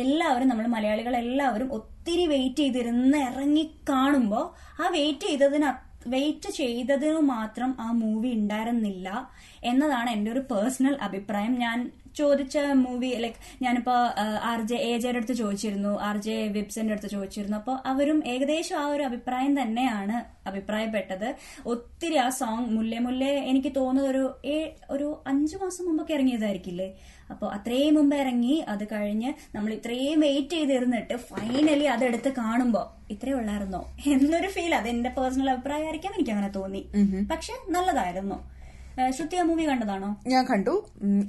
എല്ലാവരും നമ്മൾ മലയാളികൾ എല്ലാവരും ഒത്തിരി വെയിറ്റ് ചെയ്തിരുന്ന് ഇറങ്ങി കാണുമ്പോൾ ആ വെയിറ്റ് ചെയ്തതിന് വെയിറ്റ് ചെയ്തതിനു മാത്രം ആ മൂവി ഉണ്ടായിരുന്നില്ല എന്നതാണ് എന്റെ ഒരു പേഴ്സണൽ അഭിപ്രായം. ഞാൻ ചോദിച്ച മൂവി ലൈക്ക് ഞാനിപ്പോ ആർ ജെ എ ജെയുടെ അടുത്ത് ചോദിച്ചിരുന്നു. ആർ ജെ വിബ്സിന്റെ അടുത്ത് ചോദിച്ചിരുന്നു. അപ്പോൾ അവരും ഏകദേശം ആ ഒരു അഭിപ്രായം തന്നെയാണ് അഭിപ്രായപ്പെട്ടത്. ഒത്തിരി ആ സോങ് മുല്ലേ മുല്ലേ എനിക്ക് തോന്നുന്നത് ഒരു ഒരു അഞ്ചു മാസം മുമ്പൊക്കെ ഇറങ്ങിയതായിരിക്കില്ലേ? അപ്പോൾ അത്രയും മുമ്പ് ഇറങ്ങി അത് കഴിഞ്ഞ് നമ്മൾ ഇത്രയും വെയിറ്റ് ചെയ്തിരുന്നിട്ട് ഫൈനലി അതെടുത്ത് കാണുമ്പോൾ ഇത്രേ ഉള്ളായിരുന്നോ? എന്നൊരു ഫീൽ അത് എന്റെ പേഴ്സണൽ അഭിപ്രായമായിരിക്കാം എനിക്ക് അങ്ങനെ തോന്നി പക്ഷെ നല്ലതായിരുന്നു. ശ്രുതി ആ മൂവി കണ്ടതാണോ? ഞാൻ കണ്ടു.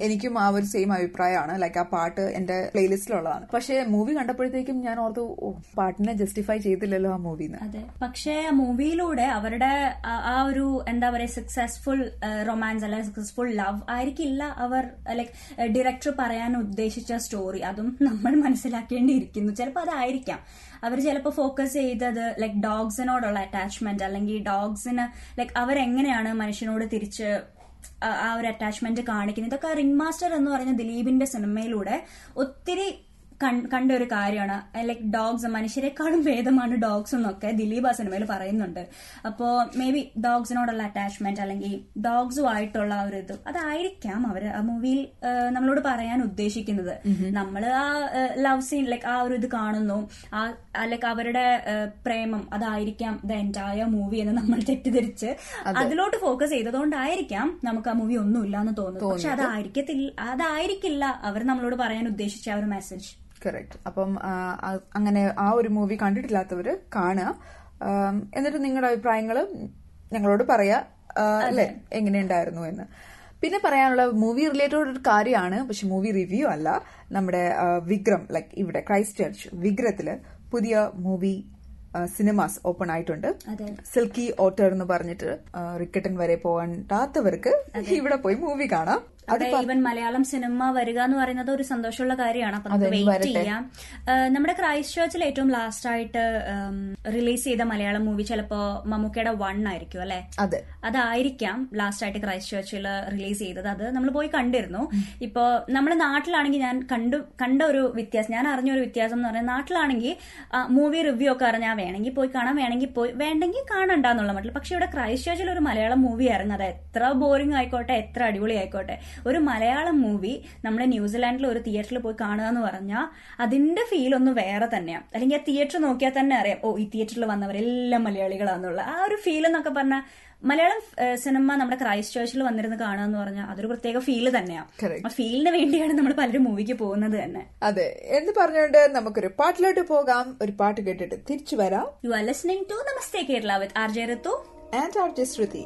എനിക്കും ആ ഒരു സെയിം അഭിപ്രായമാണ്. ലൈക്ക് ആ പാട്ട് എന്റെ പ്ലേലിസ്റ്റിലുള്ളതാണ് പക്ഷെ മൂവി കണ്ടപ്പോഴത്തേക്കും ഞാൻ ഓർത്തു പാട്ടിനെ ജസ്റ്റിഫൈ ചെയ്തില്ലല്ലോ ആ മൂവിന്ന് അതെ. പക്ഷേ ആ മൂവിയിലൂടെ അവരുടെ ആ- ഒരു എന്താ പറയാ സക്സസ്ഫുൾ റൊമാൻസ് അല്ലെങ്കിൽ സക്സസ്ഫുൾ ലവ് ആയിരിക്കില്ല അവർ ലൈക് ഡയറക്ടർ പറയാൻ ഉദ്ദേശിച്ച സ്റ്റോറി അതും നമ്മൾ മനസ്സിലാക്കേണ്ടിയിരിക്കുന്നു. ചിലപ്പോൾ അതായിരിക്കാം. അവർ ചിലപ്പോൾ ഫോക്കസ് ചെയ്തത് ലൈക് ഡോഗ്സിനോടുള്ള അറ്റാച്ച്മെന്റ് അല്ലെങ്കിൽ ഡോഗ്സിന് ലൈക് അവരെങ്ങനെയാണ് മനുഷ്യനോട് തിരിച്ച് ആ- ഒരു അറ്റാച്ച്മെന്റ് കാണിക്കുന്നത് ഇതൊക്കെ റിംഗ് മാസ്റ്റർ എന്ന് പറയുന്ന ദിലീപിന്റെ സിനിമയിലൂടെ ഒത്തിരി കണ്ട ഒരു കാര്യമാണ്. ലൈക്ക് ഡോഗ്സ് മനുഷ്യരെക്കാളും ഭേദമാണ് ഡോഗ്സ് എന്നൊക്കെ ദിലീപ് ആ സിനിമയിൽ പറയുന്നുണ്ട്. അപ്പോ മേ ബി ഡോഗ്സിനോടുള്ള അറ്റാച്ച്മെന്റ് അല്ലെങ്കിൽ ഡോഗ്സുമായിട്ടുള്ള ആ ഒരു ഇത് അതായിരിക്കാം അവർ ആ മൂവിയിൽ നമ്മളോട് പറയാൻ ഉദ്ദേശിക്കുന്നത്. നമ്മൾ ആ ലവ് സീൻ ലൈക്ക് ആ ഒരു ഇത് കാണുന്നു. ആ ലൈക്ക് അവരുടെ പ്രേമം അതായിരിക്കാം ദ എന്റയർ മൂവി എന്ന് നമ്മൾ തെറ്റിദ്ധരിച്ച് അതിലോട്ട് ഫോക്കസ് ചെയ്തതുകൊണ്ടായിരിക്കാം നമുക്ക് ആ മൂവി ഒന്നുമില്ല എന്ന് തോന്നുന്നു പക്ഷെ അതായിരിക്കത്തില്ല അതായിരിക്കില്ല അവർ നമ്മളോട് പറയാൻ ഉദ്ദേശിച്ച ആ ഒരു മെസ്സേജ് കറക്റ്റ് അപ്പം അങ്ങനെ ആ ഒരു മൂവി കണ്ടിട്ടില്ലാത്തവര് കാണുക. എന്നിട്ട് നിങ്ങളുടെ അഭിപ്രായങ്ങൾ ഞങ്ങളോട് പറയാ അല്ലെ? എങ്ങനെയുണ്ടായിരുന്നു എന്ന്. പിന്നെ പറയാനുള്ള മൂവി റിലേറ്റഡ് ഒരു കാര്യമാണ്. പക്ഷെ മൂവി റിവ്യൂ അല്ല. നമ്മുടെ വിക്രം ലൈക് ഇവിടെ ക്രൈസ്റ്റ് ചർച്ച് വിഗ്രത്തിൽ പുതിയ മൂവി സിനിമാസ് ഓപ്പൺ ആയിട്ടുണ്ട്. സിൽക്കി ഓട്ടർ എന്ന് പറഞ്ഞിട്ട് റിക്കറ്റൻ റിക്കട്ടൻ വരെ പോകാണ്ടാത്തവർക്ക് ഇവിടെ പോയി മൂവി കാണാം. ഈവൻ മലയാളം സിനിമ വരിക എന്ന് പറയുന്നത് ഒരു സന്തോഷമുള്ള കാര്യമാണ്. അപ്പൊ നമുക്ക് വെയിറ്റ് ചെയ്യാം. നമ്മുടെ ക്രൈസ്റ്റ് ചർച്ചിൽ ഏറ്റവും ലാസ്റ്റ് ആയിട്ട് റിലീസ് ചെയ്ത മലയാളം മൂവി ചിലപ്പോ മമ്മൂക്കയുടെ വൺ ആയിരിക്കും അല്ലെ? അതെ. അതായിരിക്കാം ലാസ്റ്റ് ആയിട്ട് ക്രൈസ്റ്റ് ചർച്ചിൽ റിലീസ് ചെയ്തത്. അത് നമ്മൾ പോയി കണ്ടിരുന്നു. ഇപ്പോ നമ്മുടെ നാട്ടിലാണെങ്കിൽ ഞാൻ കണ്ടു കണ്ട ഒരു വ്യത്യാസം ഞാൻ അറിഞ്ഞ ഒരു വ്യത്യാസം എന്ന് പറഞ്ഞാൽ നാട്ടിലാണെങ്കിൽ മൂവി റിവ്യൂ ഒക്കെ അറിഞ്ഞാൽ വേണമെങ്കിൽ പോയി കാണാം വേണമെങ്കിൽ പോയി വേണ്ടെങ്കിൽ കാണണ്ടെന്നുള്ള മട്ടിൽ. പക്ഷെ ഇവിടെ ക്രൈസ്റ്റ് ചർച്ചിൽ ഒരു മലയാളം മൂവി ആയിരുന്നു അത് എത്ര ബോറിംഗ് ആയിക്കോട്ടെ എത്ര അടിപൊളി ആയിക്കോട്ടെ ഒരു മലയാളം മൂവി നമ്മളെ ന്യൂസിലാൻഡിൽ ഒരു തിയേറ്ററിൽ പോയി കാണുക എന്ന് പറഞ്ഞാൽ അതിന്റെ ഫീൽ ഒന്ന് വേറെ തന്നെയാണ് അല്ലെങ്കിൽ ആ തിയേറ്റർ നോക്കിയാൽ തന്നെ അറിയാം ഓ ഈ തിയേറ്ററിൽ വന്നവരെല്ലാം മലയാളികളാന്നുള്ള ആ ഒരു ഫീൽ എന്നൊക്കെ പറഞ്ഞാൽ മലയാളം സിനിമ നമ്മുടെ ക്രൈസ്റ്റ് ചേർച്ചിൽ വന്നിരുന്ന് കാണുക എന്ന് പറഞ്ഞാൽ അതൊരു പ്രത്യേക ഫീൽ തന്നെയാണ് ആ ഫീലിന് വേണ്ടിയാണ് നമ്മൾ പലരും മൂവിക്ക് പോകുന്നത് തന്നെ. അതെ. എന്ന് പറഞ്ഞുകൊണ്ട് നമുക്കൊരു പാട്ടിലോട്ട് പോകാം. ഒരു പാട്ട് കേട്ടിട്ട് തിരിച്ചു വരാം. You are listening to Namaste Kerala with R J Ritu and R J Shruti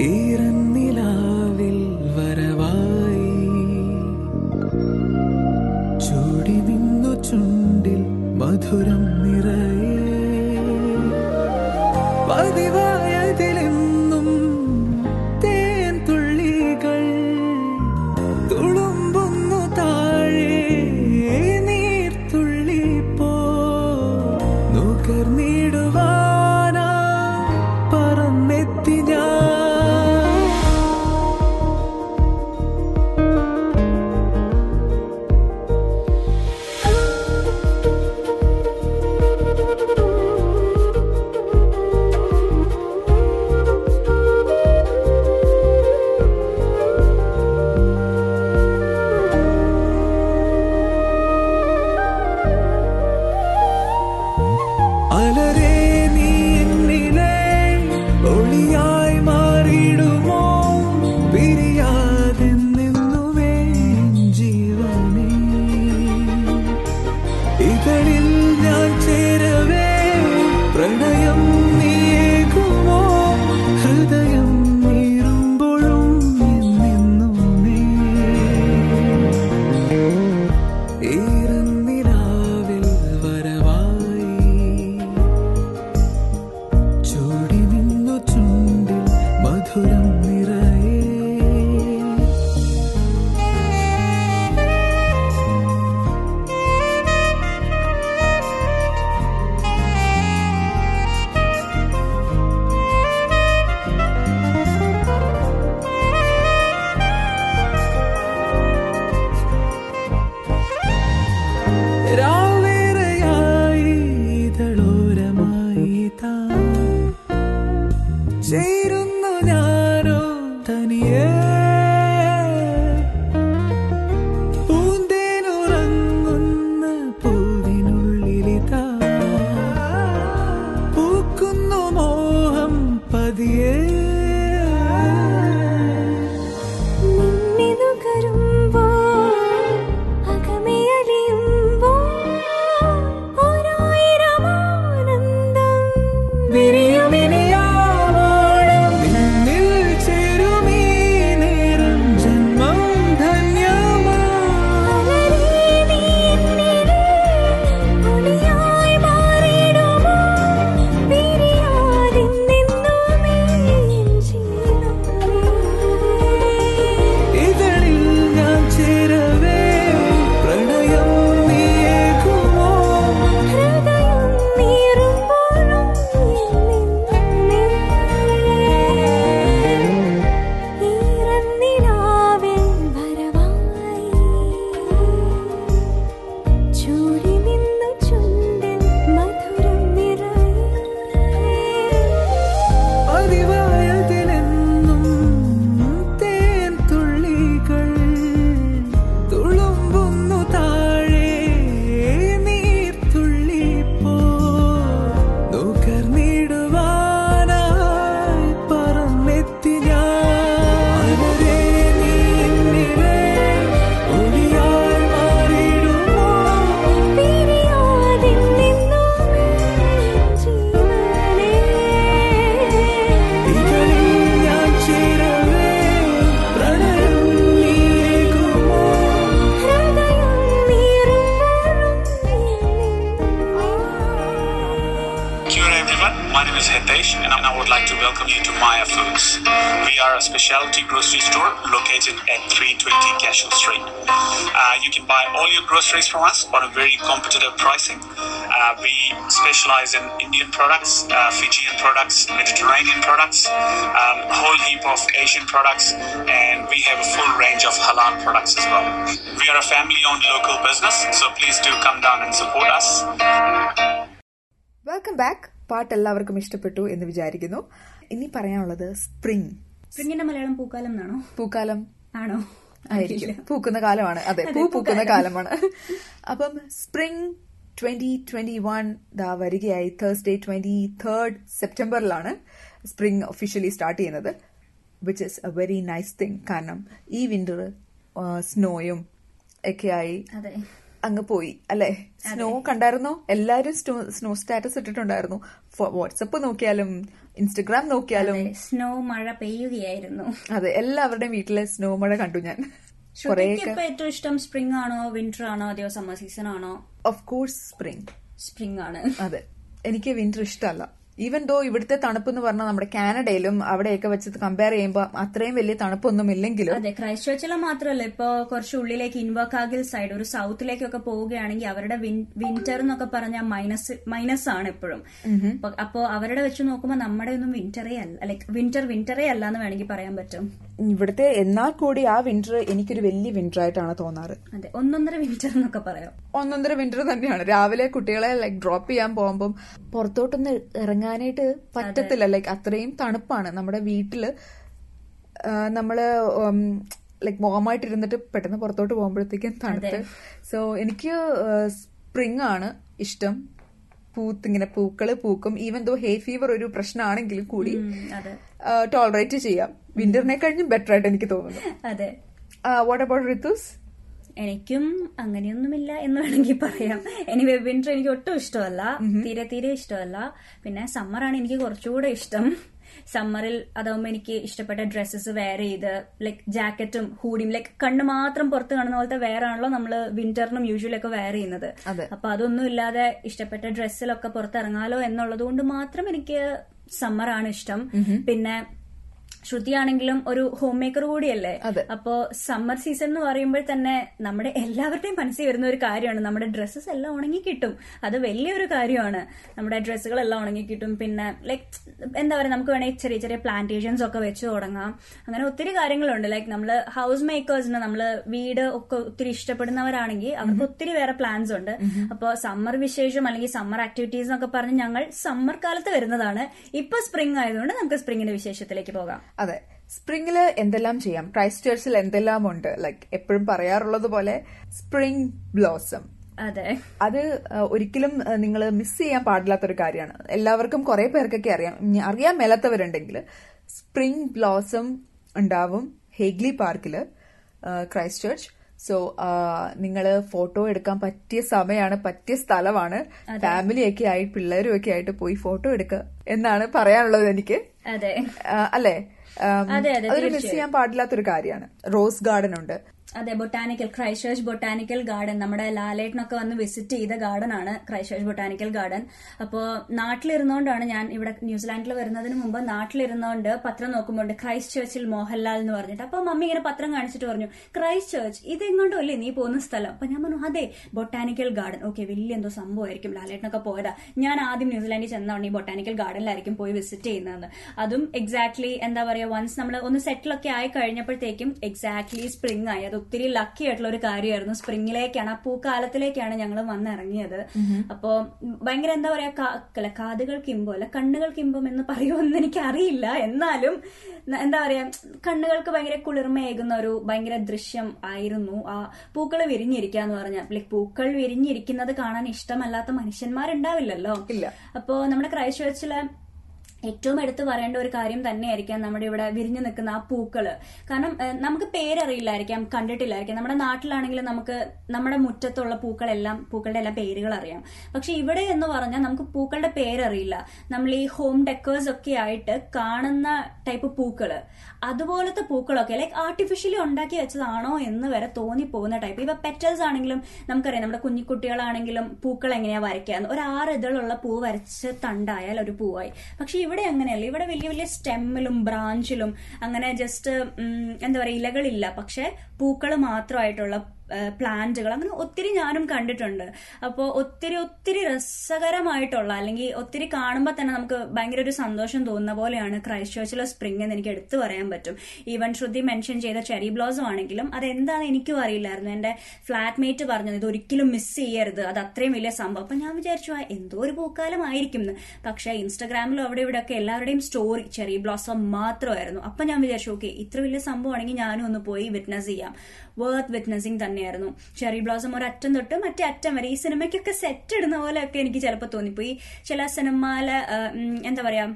ഈറന്നിലാവിൽ വരവായി. ചൂടി ചുണ്ടിൽ മധുരം നിറയെ. പതിവായതിലെന്നും Ir groceries from us on a very competitive pricing. Uh, we specialize in Indian products, uh, Fijian products, Mediterranean products, um, a whole heap of Asian products, and we have a full range of halal products as well. We are a family owned local business, so please do come down and support us. Welcome back പാട്ട് എല്ലാവർക്കും ഇഷ്ടപ്പെട്ടു എന്ന് വിചാരിക്കുന്നു ഇനി പറയാനുള്ളത് സ്പ്രിംഗ് സ്പ്രിങ്ങിന്റെ മലയാളം പൂക്കാലം എന്നാണോ പൂക്കാലം ആണോ ആയിരിക്കും. പൂക്കുന്ന കാലമാണ്. അതെ പൂ പൂക്കുന്ന കാലമാണ്. അപ്പം സ്പ്രിംഗ് ട്വന്റി ട്വന്റി വൺ ദാ വരികയായി. തേഴ്സ്ഡേ ട്വന്റി തേർഡ് സെപ്റ്റംബറിലാണ് സ്പ്രിംഗ് ഒഫീഷ്യലി സ്റ്റാർട്ട് ചെയ്യുന്നത് which is a very nice thing കാരണം ഈ വിന്റർ സ്നോയും ഒക്കെയായി അങ്ങ് പോയി അല്ലെ? സ്നോ കണ്ടായിരുന്നോ? എല്ലാരും സ്നോ സ്റ്റാറ്റസ് ഇട്ടിട്ടുണ്ടായിരുന്നു. വാട്സപ്പ് നോക്കിയാലും ഇൻസ്റ്റഗ്രാം നോക്കിയാലും സ്നോ മഴ പെയ്യുകയായിരുന്നു. അതെ എല്ലാവരുടെയും വീട്ടിലെ സ്നോ മഴ കണ്ടു ഞാൻ. ഏറ്റവും ഇഷ്ടം സ്പ്രിംഗ് ആണോ വിന്റർ ആണോ അതെയോ സമ്മർ സീസൺ ആണോ? ഓഫ് കോഴ്സ് സ്പ്രിംഗ് സ്പ്രിംഗ് ആണ്. അതെ എനിക്ക് വിന്റർ ഇഷ്ടമല്ല ഈവൻ ദോ ഇവിടുത്തെ തണുപ്പ് എന്ന് പറഞ്ഞാൽ നമ്മുടെ കാനഡയിലും അവിടെയൊക്കെ വെച്ച് കമ്പയർ ചെയ്യുമ്പോൾ അത്രയും വലിയ തണുപ്പൊന്നും ഇല്ലെങ്കിലും അതെ ക്രൈസ്റ്റ് ചർച്ചിലെ മാത്രമല്ല. ഇപ്പൊ കുറച്ച് ഉള്ളിലേക്ക് ഇൻവക്കാഗിൽ സൈഡ് ഒരു സൗത്തിലേക്കൊക്കെ പോവുകയാണെങ്കിൽ അവരുടെ വിന്റർ എന്നൊക്കെ പറഞ്ഞാൽ മൈനസ് മൈനസ് ആണ് എപ്പോഴും. അപ്പോ അവരുടെ വെച്ച് നോക്കുമ്പോൾ നമ്മുടെ ഒന്നും വിന്ററേ അല്ല ലൈക് വിന്റർ വിന്ററേ അല്ല എന്ന് വേണമെങ്കിൽ പറയാൻ പറ്റും. ഇവിടുത്തെ എന്നാൽ കൂടി ആ വിന്റർ എനിക്കൊരു വലിയ വിന്റർ ആയിട്ടാണ് തോന്നാറ്. അതെ ഒന്നൊന്നര വിന്റർ എന്നൊക്കെ പറയാം. ഒന്നൊന്നര വിന്റർ തന്നെയാണ്. രാവിലെ കുട്ടികളെ ലൈക് ഡ്രോപ്പ് ചെയ്യാൻ പോകുമ്പോൾ പുറത്തോട്ടൊന്ന് ഇറങ്ങാനായിട്ട് പറ്റത്തില്ല. ലൈക്ക് അത്രയും തണുപ്പാണ്. നമ്മുടെ വീട്ടിൽ നമ്മൾ ലൈക്ക് വാമായിട്ട് ഇരുന്നിട്ട് പെട്ടെന്ന് പുറത്തോട്ട് പോകുമ്പോഴത്തേക്കും തണുത്ത്. സോ എനിക്ക് സ്പ്രിങ് ആണ് ഇഷ്ടം. പൂത്ത് ഇങ്ങനെ പൂക്കൾ പൂക്കും. ഈവൻ ദോ ഹേ ഫീവർ ഒരു പ്രശ്നമാണെങ്കിലും കൂടി ടോളറേറ്റ് ചെയ്യാം. വിന്ററിനെ കഴിഞ്ഞും ബെറ്റർ ആയിട്ട് എനിക്ക് തോന്നുന്നു. വാട്ട് അബൌട്ട് ഋതുസ് എനിക്കും അങ്ങനെയൊന്നുമില്ല എന്ന് വേണമെങ്കിൽ പറയാം. എനിവേ വിന്റർ എനിക്ക് ഒട്ടും ഇഷ്ടമല്ല. തീരെ തീരെ ഇഷ്ടമല്ല. പിന്നെ സമ്മറാണ് എനിക്ക് കുറച്ചുകൂടെ ഇഷ്ടം. സമ്മറിൽ അതാവുമ്പോ എനിക്ക് ഇഷ്ടപ്പെട്ട ഡ്രസ്സസ് വെയർ ചെയ്ത് ലൈക് ജാക്കറ്റും ഹൂഡിയും ലൈക് കണ്ണ് മാത്രം പുറത്ത് കാണുന്ന പോലത്തെ വെയർ ആണല്ലോ നമ്മൾ വിന്ററിനും യൂഷ്വലി ഒക്കെ വെയർ ചെയ്യുന്നത്. അപ്പൊ അതൊന്നും ഇല്ലാതെ ഇഷ്ടപ്പെട്ട ഡ്രസ്സിലൊക്കെ പുറത്തിറങ്ങാലോ എന്നുള്ളത് കൊണ്ട് മാത്രം എനിക്ക് സമ്മറാണ് ഇഷ്ടം. പിന്നെ ശ്രുതിയാണെങ്കിലും ഒരു ഹോം മേക്കർ കൂടിയല്ലേ അപ്പോ സമ്മർ സീസൺ എന്ന് പറയുമ്പോൾ തന്നെ നമ്മുടെ എല്ലാവരുടെയും മനസ്സിൽ വരുന്ന ഒരു കാര്യമാണ്. നമ്മുടെ ഡ്രസ്സസ് എല്ലാം ഉണങ്ങി കിട്ടും അത് വലിയൊരു കാര്യമാണ്. നമ്മുടെ ഡ്രസ്സുകളെല്ലാം ഉണങ്ങി കിട്ടും പിന്നെ ലൈക് എന്താ പറയുക നമുക്ക് വേണമെങ്കിൽ ചെറിയ ചെറിയ പ്ലാന്റേഷൻസ് ഒക്കെ വെച്ച് തുടങ്ങാം അങ്ങനെ ഒത്തിരി കാര്യങ്ങളുണ്ട്. ലൈക്ക് നമ്മൾ ഹൗസ് മേക്കേഴ്സിന് നമ്മൾ വീട് ഒക്കെ ഒത്തിരി ഇഷ്ടപ്പെടുന്നവരാണെങ്കിൽ അവർക്ക് ഒത്തിരി വേറെ പ്ലാൻസ് ഉണ്ട്. അപ്പോൾ സമ്മർ വിശേഷം അല്ലെങ്കിൽ സമ്മർ ആക്ടിവിറ്റീസ് എന്നൊക്കെ പറഞ്ഞ് ഞങ്ങൾ സമ്മർ കാലത്ത് വരുന്നതാണ്. ഇപ്പൊ സ്പ്രിംഗ് ആയതുകൊണ്ട് നമുക്ക് സ്പ്രിംഗിന്റെ വിശേഷത്തിലേക്ക് പോകാം. അതെ. സ്പ്രിംഗിൽ എന്തെല്ലാം ചെയ്യാം? ക്രൈസ്റ്റ് ചർച്ചിൽ എന്തെല്ലാം ഉണ്ട്? ലൈക് എപ്പോഴും പറയാറുള്ളത് പോലെ സ്പ്രിംഗ് ബ്ലോസം. അതെ. അത് ഒരിക്കലും നിങ്ങൾ മിസ് ചെയ്യാൻ പാടില്ലാത്തൊരു കാര്യമാണ്. എല്ലാവർക്കും കുറെ പേർക്കൊക്കെ അറിയാം. അറിയാൻ മേലാത്തവരുണ്ടെങ്കിൽ സ്പ്രിംഗ് ബ്ലോസം ഉണ്ടാവും ഹേഗ്ലി പാർക്കിൽ ക്രൈസ്റ്റ് ചർച്ച്. സോ നിങ്ങൾ ഫോട്ടോ എടുക്കാൻ പറ്റിയ സമയമാണ് പറ്റിയ സ്ഥലമാണ്. ഫാമിലിയൊക്കെ ആയി പിള്ളേരും ഒക്കെ ആയിട്ട് പോയി ഫോട്ടോ എടുക്കുക എന്നാണ് പറയാനുള്ളത് എനിക്ക്. അതെ. അല്ലേ? അതൊരു മിസ് ചെയ്യാൻ പാടില്ലാത്തൊരു കാര്യമാണ്. റോസ് ഗാർഡൻ ഉണ്ട്. അതെ botanical Christchurch botanical garden നമ്മുടെ ലാലേട്ടനൊക്കെ വന്ന് വിസിറ്റ് ചെയ്ത ഗാർഡൻ ആണ് ക്രൈസ്റ്റ് ചർച്ച് ബൊട്ടാനിക്കൽ ഗാർഡൻ അപ്പോൾ നാട്ടിലിരുന്നോണ്ടാണ് ഞാൻ ഇവിടെ ന്യൂസിലാൻഡിൽ വരുന്നതിന് മുമ്പ് നാട്ടിലിരുന്നോണ്ട് പത്രം നോക്കുമ്പോൾ ക്രൈസ്റ്റ് ചേർച്ചിൽ മോഹൻലാൽ എന്ന് പറഞ്ഞിട്ട്. അപ്പൊ മമ്മി ഇങ്ങനെ പത്രം കാണിച്ചിട്ട് പറഞ്ഞു ക്രൈസ്റ്റ് ചേർച്ച് ഇത് എങ്ങോട്ടും അല്ലേ നീ പോകുന്ന സ്ഥലം? അപ്പൊ ഞാൻ പറഞ്ഞു അതെ ബൊട്ടാനിക്കൽ ഗാർഡൻ ഓക്കെ വലിയ എന്തോ സംഭവമായിരിക്കും ലാലേട്ടനൊക്കെ പോയതാ. ഞാൻ ആദ്യം ന്യൂസിലാൻഡിൽ ചെന്നതാണ് ഈ ബൊട്ടാനിക്കൽ ഗാർഡനിലായിരിക്കും പോയി വിസിറ്റ് ചെയ്യുന്നതെന്ന്. അതും എക്സാക്ട്ലി എന്താ പറയാ വൺസ് നമ്മൾ ഒന്ന് സെറ്റിലൊക്കെ ആയി കഴിഞ്ഞപ്പോഴത്തേക്കും എക്സാക്ട്ലി സ്പ്രിംഗ് ആയി. അത് ഒത്തിരി ലക്കി ആയിട്ടുള്ള ഒരു കാര്യമായിരുന്നു. സ്പ്രിങ്ങിലേക്കാണ് ആ പൂക്കാലത്തിലേക്കാണ് ഞങ്ങൾ വന്നിറങ്ങിയത്. അപ്പോ ഭയങ്കര എന്താ പറയാ കാതുകൾക്കിമ്പോ അല്ല, കണ്ണുകൾക്കിമ്പം ഇമ്പം അല്ല കണ്ണുകൾക്ക് ഇമ്പം എന്ന് പറയുമെന്ന് എനിക്ക് അറിയില്ല എന്നാലും എന്താ പറയാ കണ്ണുകൾക്ക് ഭയങ്കര കുളിർമയേകുന്ന ഒരു ഭയങ്കര ദൃശ്യം ആയിരുന്നു. ആ പൂക്കൾ വിരിഞ്ഞിരിക്കുക എന്ന് പറഞ്ഞാൽ ലൈക് പൂക്കൾ വിരിഞ്ഞിരിക്കുന്നത് കാണാൻ ഇഷ്ടമല്ലാത്ത മനുഷ്യന്മാരുണ്ടാവില്ലല്ലോ? അപ്പോ നമ്മുടെ ക്രൈസ്റ്റ് ചർച്ചിലെ ഏറ്റവും എടുത്തു പറയേണ്ട ഒരു കാര്യം തന്നെയായിരിക്കാം നമ്മുടെ ഇവിടെ വിരിഞ്ഞു നിൽക്കുന്ന ആ പൂക്കൾ. കാരണം നമുക്ക് പേരറിയില്ലായിരിക്കാം കണ്ടിട്ടില്ലായിരിക്കാം. നമ്മുടെ നാട്ടിലാണെങ്കിലും നമുക്ക് നമ്മുടെ മുറ്റത്തുള്ള പൂക്കളെല്ലാം പൂക്കളുടെ എല്ലാം പേരുകൾ അറിയാം പക്ഷെ ഇവിടെ എന്ന് പറഞ്ഞാൽ നമുക്ക് പൂക്കളുടെ പേരറിയില്ല. നമ്മൾ ഈ ഹോം ഡെക്കേഴ്സ് ഒക്കെ ആയിട്ട് കാണുന്ന ടൈപ്പ് പൂക്കൾ. അതുപോലത്തെ പൂക്കളൊക്കെ ലൈക്ക് ആർട്ടിഫിഷ്യലി ഉണ്ടാക്കി വെച്ചതാണോ എന്ന് വരെ തോന്നി പോകുന്ന ടൈപ്പ് ഇപ്പൊ പെറ്റൽസ് ആണെങ്കിലും നമുക്കറിയാം നമ്മുടെ കുഞ്ഞിക്കുട്ടികളാണെങ്കിലും പൂക്കൾ എങ്ങനെയാ വരയ്ക്കുക ഒരു ആറ് ഇതളുള്ള പൂ വരച്ച് തണ്ടായാൽ ഒരു പൂവായി. പക്ഷെ ഇവിടെ അങ്ങനെയല്ല. ഇവിടെ വലിയ വലിയ സ്റ്റെമ്മിലും ബ്രാഞ്ചിലും അങ്ങനെ ജസ്റ്റ് എന്താ പറയുക ഇലകളില്ല. പക്ഷെ പൂക്കൾ മാത്രമായിട്ടുള്ള പ്ലാന്റുകൾ. അങ്ങനെ ഒത്തിരി ഞാനും കണ്ടിട്ടുണ്ട്. അപ്പോൾ ഒത്തിരി ഒത്തിരി രസകരമായിട്ടുള്ള അല്ലെങ്കിൽ ഒത്തിരി കാണുമ്പോൾ തന്നെ നമുക്ക് ഭയങ്കര ഒരു സന്തോഷം തോന്നുന്ന പോലെയാണ് ക്രൈസ്റ്റ് ചേർച്ചിലെ സ്പ്രിംഗ് എന്ന് എനിക്ക് എടുത്തു പറയാൻ പറ്റും. ഈവൻ ശ്രുതി മെൻഷൻ ചെയ്ത ചെറി ബ്ലോസം ആണെങ്കിലും അതെന്താണെന്ന് എനിക്കും അറിയില്ലായിരുന്നു. എന്റെ ഫ്ലാറ്റ്മേറ്റ് പറഞ്ഞത് ഇത് ഒരിക്കലും മിസ് ചെയ്യരുത്. അത് അത്രയും വലിയ സംഭവം. അപ്പൊ ഞാൻ വിചാരിച്ചു ആ എന്തോ ഒരു പൂക്കാലമായിരിക്കും എന്ന്. പക്ഷേ ഇൻസ്റ്റാഗ്രാമിലും അവിടെ ഇവിടെ ഒക്കെ എല്ലാവരുടെയും സ്റ്റോറി ചെറി ബ്ലോസം മാത്രമായിരുന്നു. അപ്പൊ ഞാൻ വിചാരിച്ചു ഓക്കെ ഇത്ര വലിയ സംഭവമാണെങ്കിൽ ഞാനും ഒന്ന് പോയി വിറ്റ്നസ് ചെയ്യാം. വർത്ത് വിറ്റ്നസിങ് തന്നെയായിരുന്നു. ചെറി ബ്ലോസം ഒരു അറ്റം തൊട്ട് മറ്റേ അറ്റം വരെ ഈ സിനിമയ്ക്കൊക്കെ സെറ്റ് ഇടുന്ന പോലെയൊക്കെ എനിക്ക് ചിലപ്പോൾ തോന്നിപ്പോയി. ചില സിനിമയിലെ എന്താ പറയാ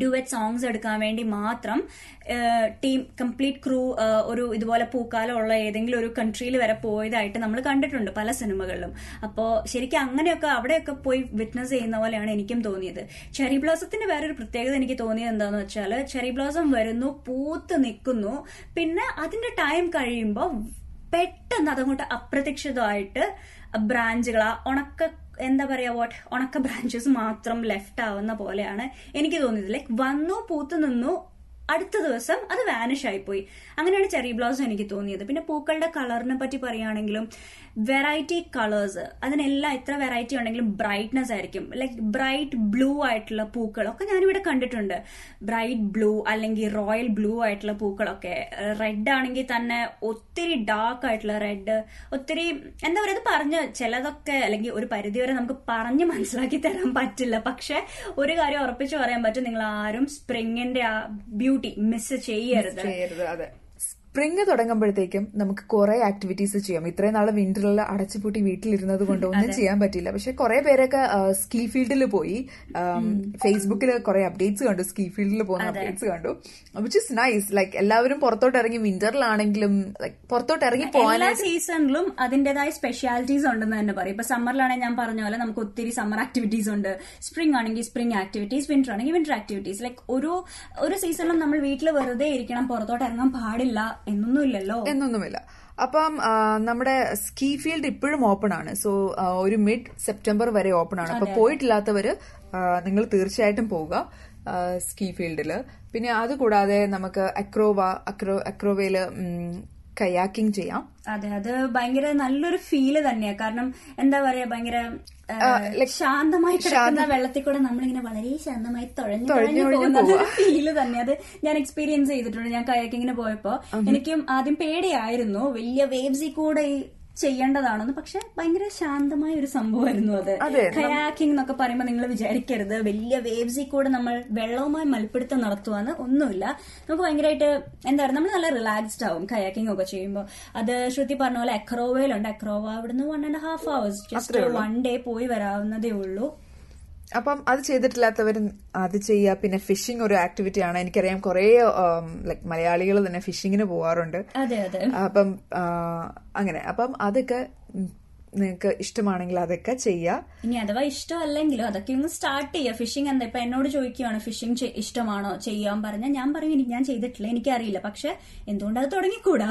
ഡുവറ്റ് സോങ്സ് എടുക്കാൻ വേണ്ടി മാത്രം ടീം കംപ്ലീറ്റ് ക്രൂ ഒരു ഇതുപോലെ പൂക്കാലമുള്ള ഏതെങ്കിലും ഒരു കൺട്രിയിൽ വരെ പോയതായിട്ട് നമ്മൾ കണ്ടിട്ടുണ്ട് പല സിനിമകളിലും. അപ്പോൾ ശരിക്കും അങ്ങനെയൊക്കെ അവിടെയൊക്കെ പോയി വിറ്റ്നസ് ചെയ്യുന്ന പോലെയാണ് എനിക്കും തോന്നിയത്. ചെറി ബ്ലോസത്തിന്റെ വേറൊരു പ്രത്യേകത എനിക്ക് തോന്നിയത് എന്താണെന്ന് വെച്ചാൽ ചെറി ബ്ലോസം വരുന്നു പൂത്ത് നിൽക്കുന്നു. പിന്നെ അതിന്റെ ടൈം കഴിയുമ്പോൾ പെട്ടെന്ന് അതങ്ങോട്ട് അപ്രതീക്ഷിതമായിട്ട് ബ്രാഞ്ചുകൾ ആ ഉണക്ക എന്താ പറയാ വാട്ട് ഉണക്ക ബ്രാഞ്ചസ് മാത്രം ലെഫ്റ്റ് ആവുന്ന പോലെയാണ് എനിക്ക് തോന്നിയത്. ലൈക്ക് വന്നു പൂത്തു നിന്നു അടുത്ത ദിവസം അത് വാനിഷ് ആയിപ്പോയി. അങ്ങനെയാണ് ചെറി ബ്ലൗസ് എനിക്ക് തോന്നിയത്. പിന്നെ പൂക്കളുടെ കളറിനെ പറ്റി പറയുകയാണെങ്കിലും വെറൈറ്റി കളേഴ്സ് അതിനെല്ലാം എത്ര വെറൈറ്റി ഉണ്ടെങ്കിലും ബ്രൈറ്റ്നെസ് ആയിരിക്കും. ലൈക്ക് ബ്രൈറ്റ് ബ്ലൂ ആയിട്ടുള്ള പൂക്കളൊക്കെ ഞാനിവിടെ കണ്ടിട്ടുണ്ട്. ബ്രൈറ്റ് ബ്ലൂ അല്ലെങ്കിൽ റോയൽ ബ്ലൂ ആയിട്ടുള്ള പൂക്കളൊക്കെ. റെഡ് ആണെങ്കിൽ തന്നെ ഒത്തിരി ഡാർക്ക് ആയിട്ടുള്ള റെഡ് ഒത്തിരി എന്താ പറയുക ഇത് പറഞ്ഞ് ചിലതൊക്കെ അല്ലെങ്കിൽ ഒരു പരിധി വരെ നമുക്ക് പറഞ്ഞ് മനസ്സിലാക്കി തരാൻ പറ്റില്ല. പക്ഷെ ഒരു കാര്യം ഉറപ്പിച്ച് പറയാൻ പറ്റും നിങ്ങൾ ആരും സ്പ്രിങ്ങിന്റെ ആ മിസ് ചെയ്യരുത്. ചെയ്യരുത് അതെ. സ്പ്രിങ് തുടങ്ങുമ്പോഴത്തേക്കും നമുക്ക് കുറെ ആക്ടിവിറ്റീസ് ചെയ്യാം. ഇത്രയും നാളെ വിന്ററിൽ അടച്ചുപൂട്ടി വീട്ടിലിരുന്നത് കൊണ്ട് ഒന്നും ചെയ്യാൻ പറ്റില്ല. പക്ഷെ കുറെ പേരൊക്കെ സ്കീ ഫീൽഡിൽ പോയി. ഫേസ്ബുക്കിൽ കുറെ അപ്ഡേറ്റ്സ് കണ്ടു. സ്കീ ഫീൽഡിൽ പോകുന്ന അപ്ഡേറ്റ്സ് കണ്ടു. വിച്ച് ഇസ് നൈസ് ലൈക്ക് എല്ലാവരും പുറത്തോട്ട് ഇറങ്ങി വിന്ററിലാണെങ്കിലും ലൈക് പുറത്തോട്ട് ഇറങ്ങി പോകാൻ സീസണിലും അതിന്റേതായ സ്പെഷ്യാലിറ്റീസ് ഉണ്ടെന്ന് തന്നെ പറയും. ഇപ്പൊ സമ്മറിലാണെങ്കിൽ ഞാൻ പറഞ്ഞ പോലെ നമുക്ക് ഒത്തിരി സമ്മർ ആക്ടിവിറ്റീസ് ഉണ്ട്. സ്പ്രിംഗ് ആണെങ്കിൽ സ്പ്രിംഗ് ആക്ടിവിറ്റീസ് വിന്റർ ആണെങ്കിൽ വിന്റർ ആക്ടിവിറ്റീസ് ലൈക്ക് ഒരു ഒരു സീസണിലും നമ്മൾ വീട്ടിൽ വെറുതെ ഇരിക്കണം പുറത്തോട്ട് ഇറങ്ങാൻ പാടില്ല. എന്നൊന്നുമില്ലല്ലോ. എന്നൊന്നുമില്ല. അപ്പം നമ്മുടെ സ്കീ ഫീൽഡ് ഇപ്പോഴും ഓപ്പൺ ആണ് സോ ഒരു മിഡ് സെപ്റ്റംബർ വരെ ഓപ്പൺ ആണ് അപ്പൊ പോയിട്ടില്ലാത്തവര് നിങ്ങൾ തീർച്ചയായിട്ടും പോവുക സ്കീ ഫീൽഡിൽ പിന്നെ അതുകൂടാതെ നമുക്ക് അക്രോവ അക്രോ അക്രോവയിൽ കയാക്കിംഗ് ചെയ്യാം. അതെ അത് ഭയങ്കര നല്ലൊരു ഫീൽ തന്നെയാ. കാരണം എന്താ പറയാ ഭയങ്കര ശാന്തമായി കിടക്കുന്ന വെള്ളത്തിൽ കൂടെ നമ്മളിങ്ങനെ വളരെ ശാന്തമായി തുഴഞ്ഞു തുഴഞ്ഞു പോകുന്ന ഫീൽ തന്നെ അത് ഞാൻ എക്സ്പീരിയൻസ് ചെയ്തിട്ടുണ്ട്. ഞാൻ കയാക്കിങ്ങിന് പോയപ്പോ. എനിക്കും ആദ്യം പേടിയായിരുന്നു. വലിയ വേവ്സിൽ കൂടെ ഈ ചെയ്യേണ്ടതാണെന്ന്. പക്ഷെ ഭയങ്കര ശാന്തമായ ഒരു സംഭവമായിരുന്നു അത്. കയാക്കിംഗ് എന്നൊക്കെ പറയുമ്പോൾ നിങ്ങൾ വിചാരിക്കരുത്. വലിയ വേവ്സിൽ കൂടെ നമ്മൾ വെള്ളവുമായി മൽപ്പിടുത്തം നടത്തുവാന്ന് ഒന്നുമില്ല. നമുക്ക് ഭയങ്കരമായിട്ട് എന്താ പറയുക നമ്മൾ നല്ല റിലാക്സ്ഡ് ആവും കയാക്കിംഗ് ഒക്കെ ചെയ്യുമ്പോൾ. അത് ശ്രുതി പറഞ്ഞ പോലെ അക്രോവയിലുണ്ട്. അക്രോവ അവിടുന്ന് one and half hours just one day പോയി വരാവുന്നതേ ഉള്ളൂ. അപ്പം അത് ചെയ്തിട്ടില്ലാത്തവർ അത് ചെയ്യുക. പിന്നെ ഫിഷിംഗ് ഒരു ആക്ടിവിറ്റി ആണ്. എനിക്കറിയാം കുറേ ലൈക് മലയാളികൾ തന്നെ ഫിഷിങ്ങിന് പോവാറുണ്ട്. അതെ അതെ. അപ്പം അങ്ങനെ. അപ്പം അതൊക്കെ നിങ്ങൾക്ക് ഇഷ്ടമാണെങ്കിൽ അതൊക്കെ ചെയ്യാം. ഇനി അഥവാ ഇഷ്ടമല്ലെങ്കിലോ അതൊക്കെ ഒന്ന് സ്റ്റാർട്ട് ചെയ്യുക ഫിഷിംഗ് എന്താ? ഇപ്പൊ എന്നോട് ചോദിക്കുകയാണ് ഫിഷിംഗ് ഇഷ്ടമാണോ? ചെയ്യാൻ പറഞ്ഞാൽ ഞാൻ പറയും "എനിക്ക് ഞാൻ ചെയ്തിട്ടില്ല. എനിക്കറിയില്ല. പക്ഷെ എന്തുകൊണ്ട് അത് തുടങ്ങിക്കൂടാ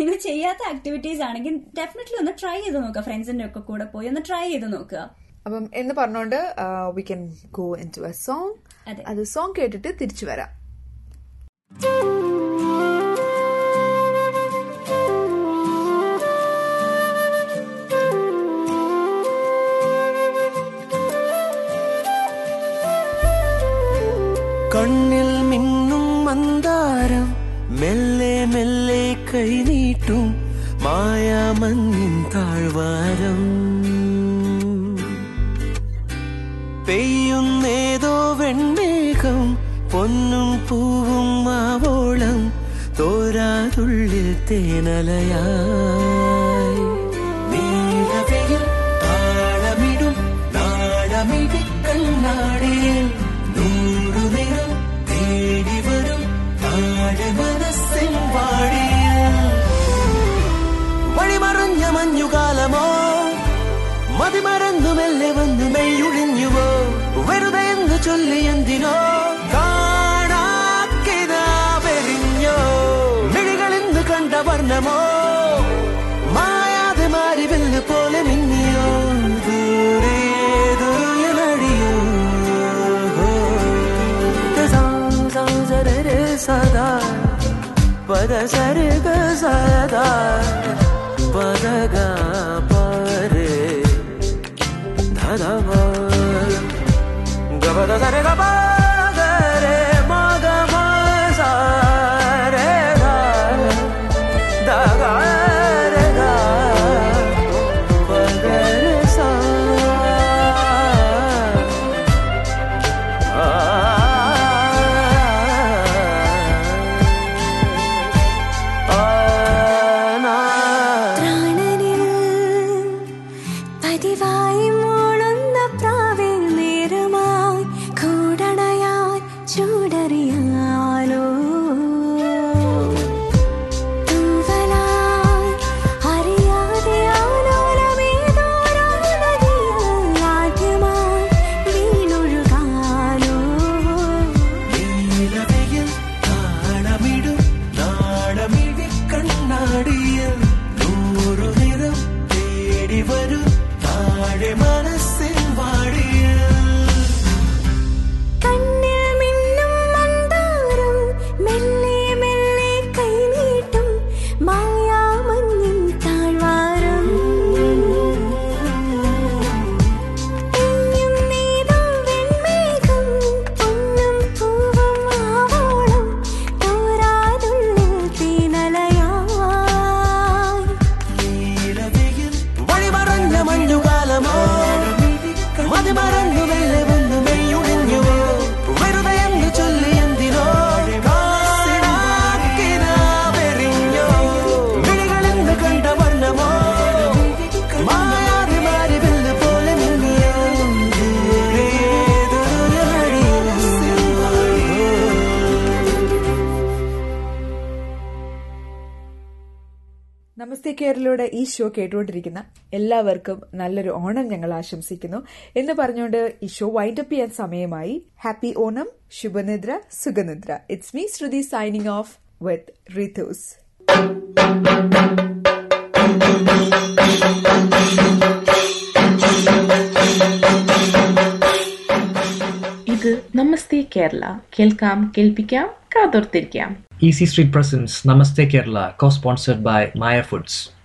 നിങ്ങൾ ചെയ്യാത്ത ആക്ടിവിറ്റീസ് ആണെങ്കിൽ ഡെഫിനറ്റ്ലി ഒന്ന് ട്രൈ ചെയ്ത് നോക്കുക. ഫ്രണ്ട്സിന്റെ ഒക്കെ കൂടെ പോയി ഒന്ന് ട്രൈ ചെയ്ത് നോക്കുക. അപ്പം എന്ന് പറഞ്ഞുകൊണ്ട് we can go into a song അതെ. സോങ് കേട്ടിട്ട് തിരിച്ചു വരാം. കണ്ണിൽ മിന്നും മന്ദാരം മെല്ലെ മെല്ലെ കൈനീട്ടും മായാമഞ്ഞിൻ താഴ്വാരം. വെൺമേഘം പൊന്നും പൂവും മാവോളം തോരാതുള്ളിൽ തേനലയായി നീലവയിൽ താളമിടും നാളമിടി കണ്ണാടിയിൽ നൂറു നിറം തേടി വരും താഴെ മനസ്സിൻ വാടിയിൽ വഴിമറഞ്ഞ മഞ്ഞുകാലമോ മതിമറന്നു മെല്ലെ വന്നു മെയ്യൊഴിഞ്ഞുവോ വെറുതെ എന്ന് ചൊല്ലി എന്തിനോ amor மாயாது மாறி வில்லு போல மின்னியோ தூரே தூயலடியோ சரரு சதா பத சருக சதா பதகா பாரு ததவா கபத சரகபா ഈ ഷോ കേട്ടുകൊണ്ടിരിക്കുന്ന എല്ലാവർക്കും നല്ലൊരു ഓണം ഞങ്ങൾ ആശംസിക്കുന്നു. എന്ന് പറഞ്ഞുകൊണ്ട് ഈ ഷോ വൈൻഡപ്പ് ചെയ്യാൻ സമയമായി. ഹാപ്പി ഓണം ശുഭനിദ്ര സുഖനിദ്ര it's me Shruti signing off with Ritu's ഇത് നമസ്തേ കേരള. കേൾക്കാം കേൾപ്പിക്കാം കാതോർത്തിരിക്കാം. Easy Street presents Namaste Kerala co sponsored by Maya Foods.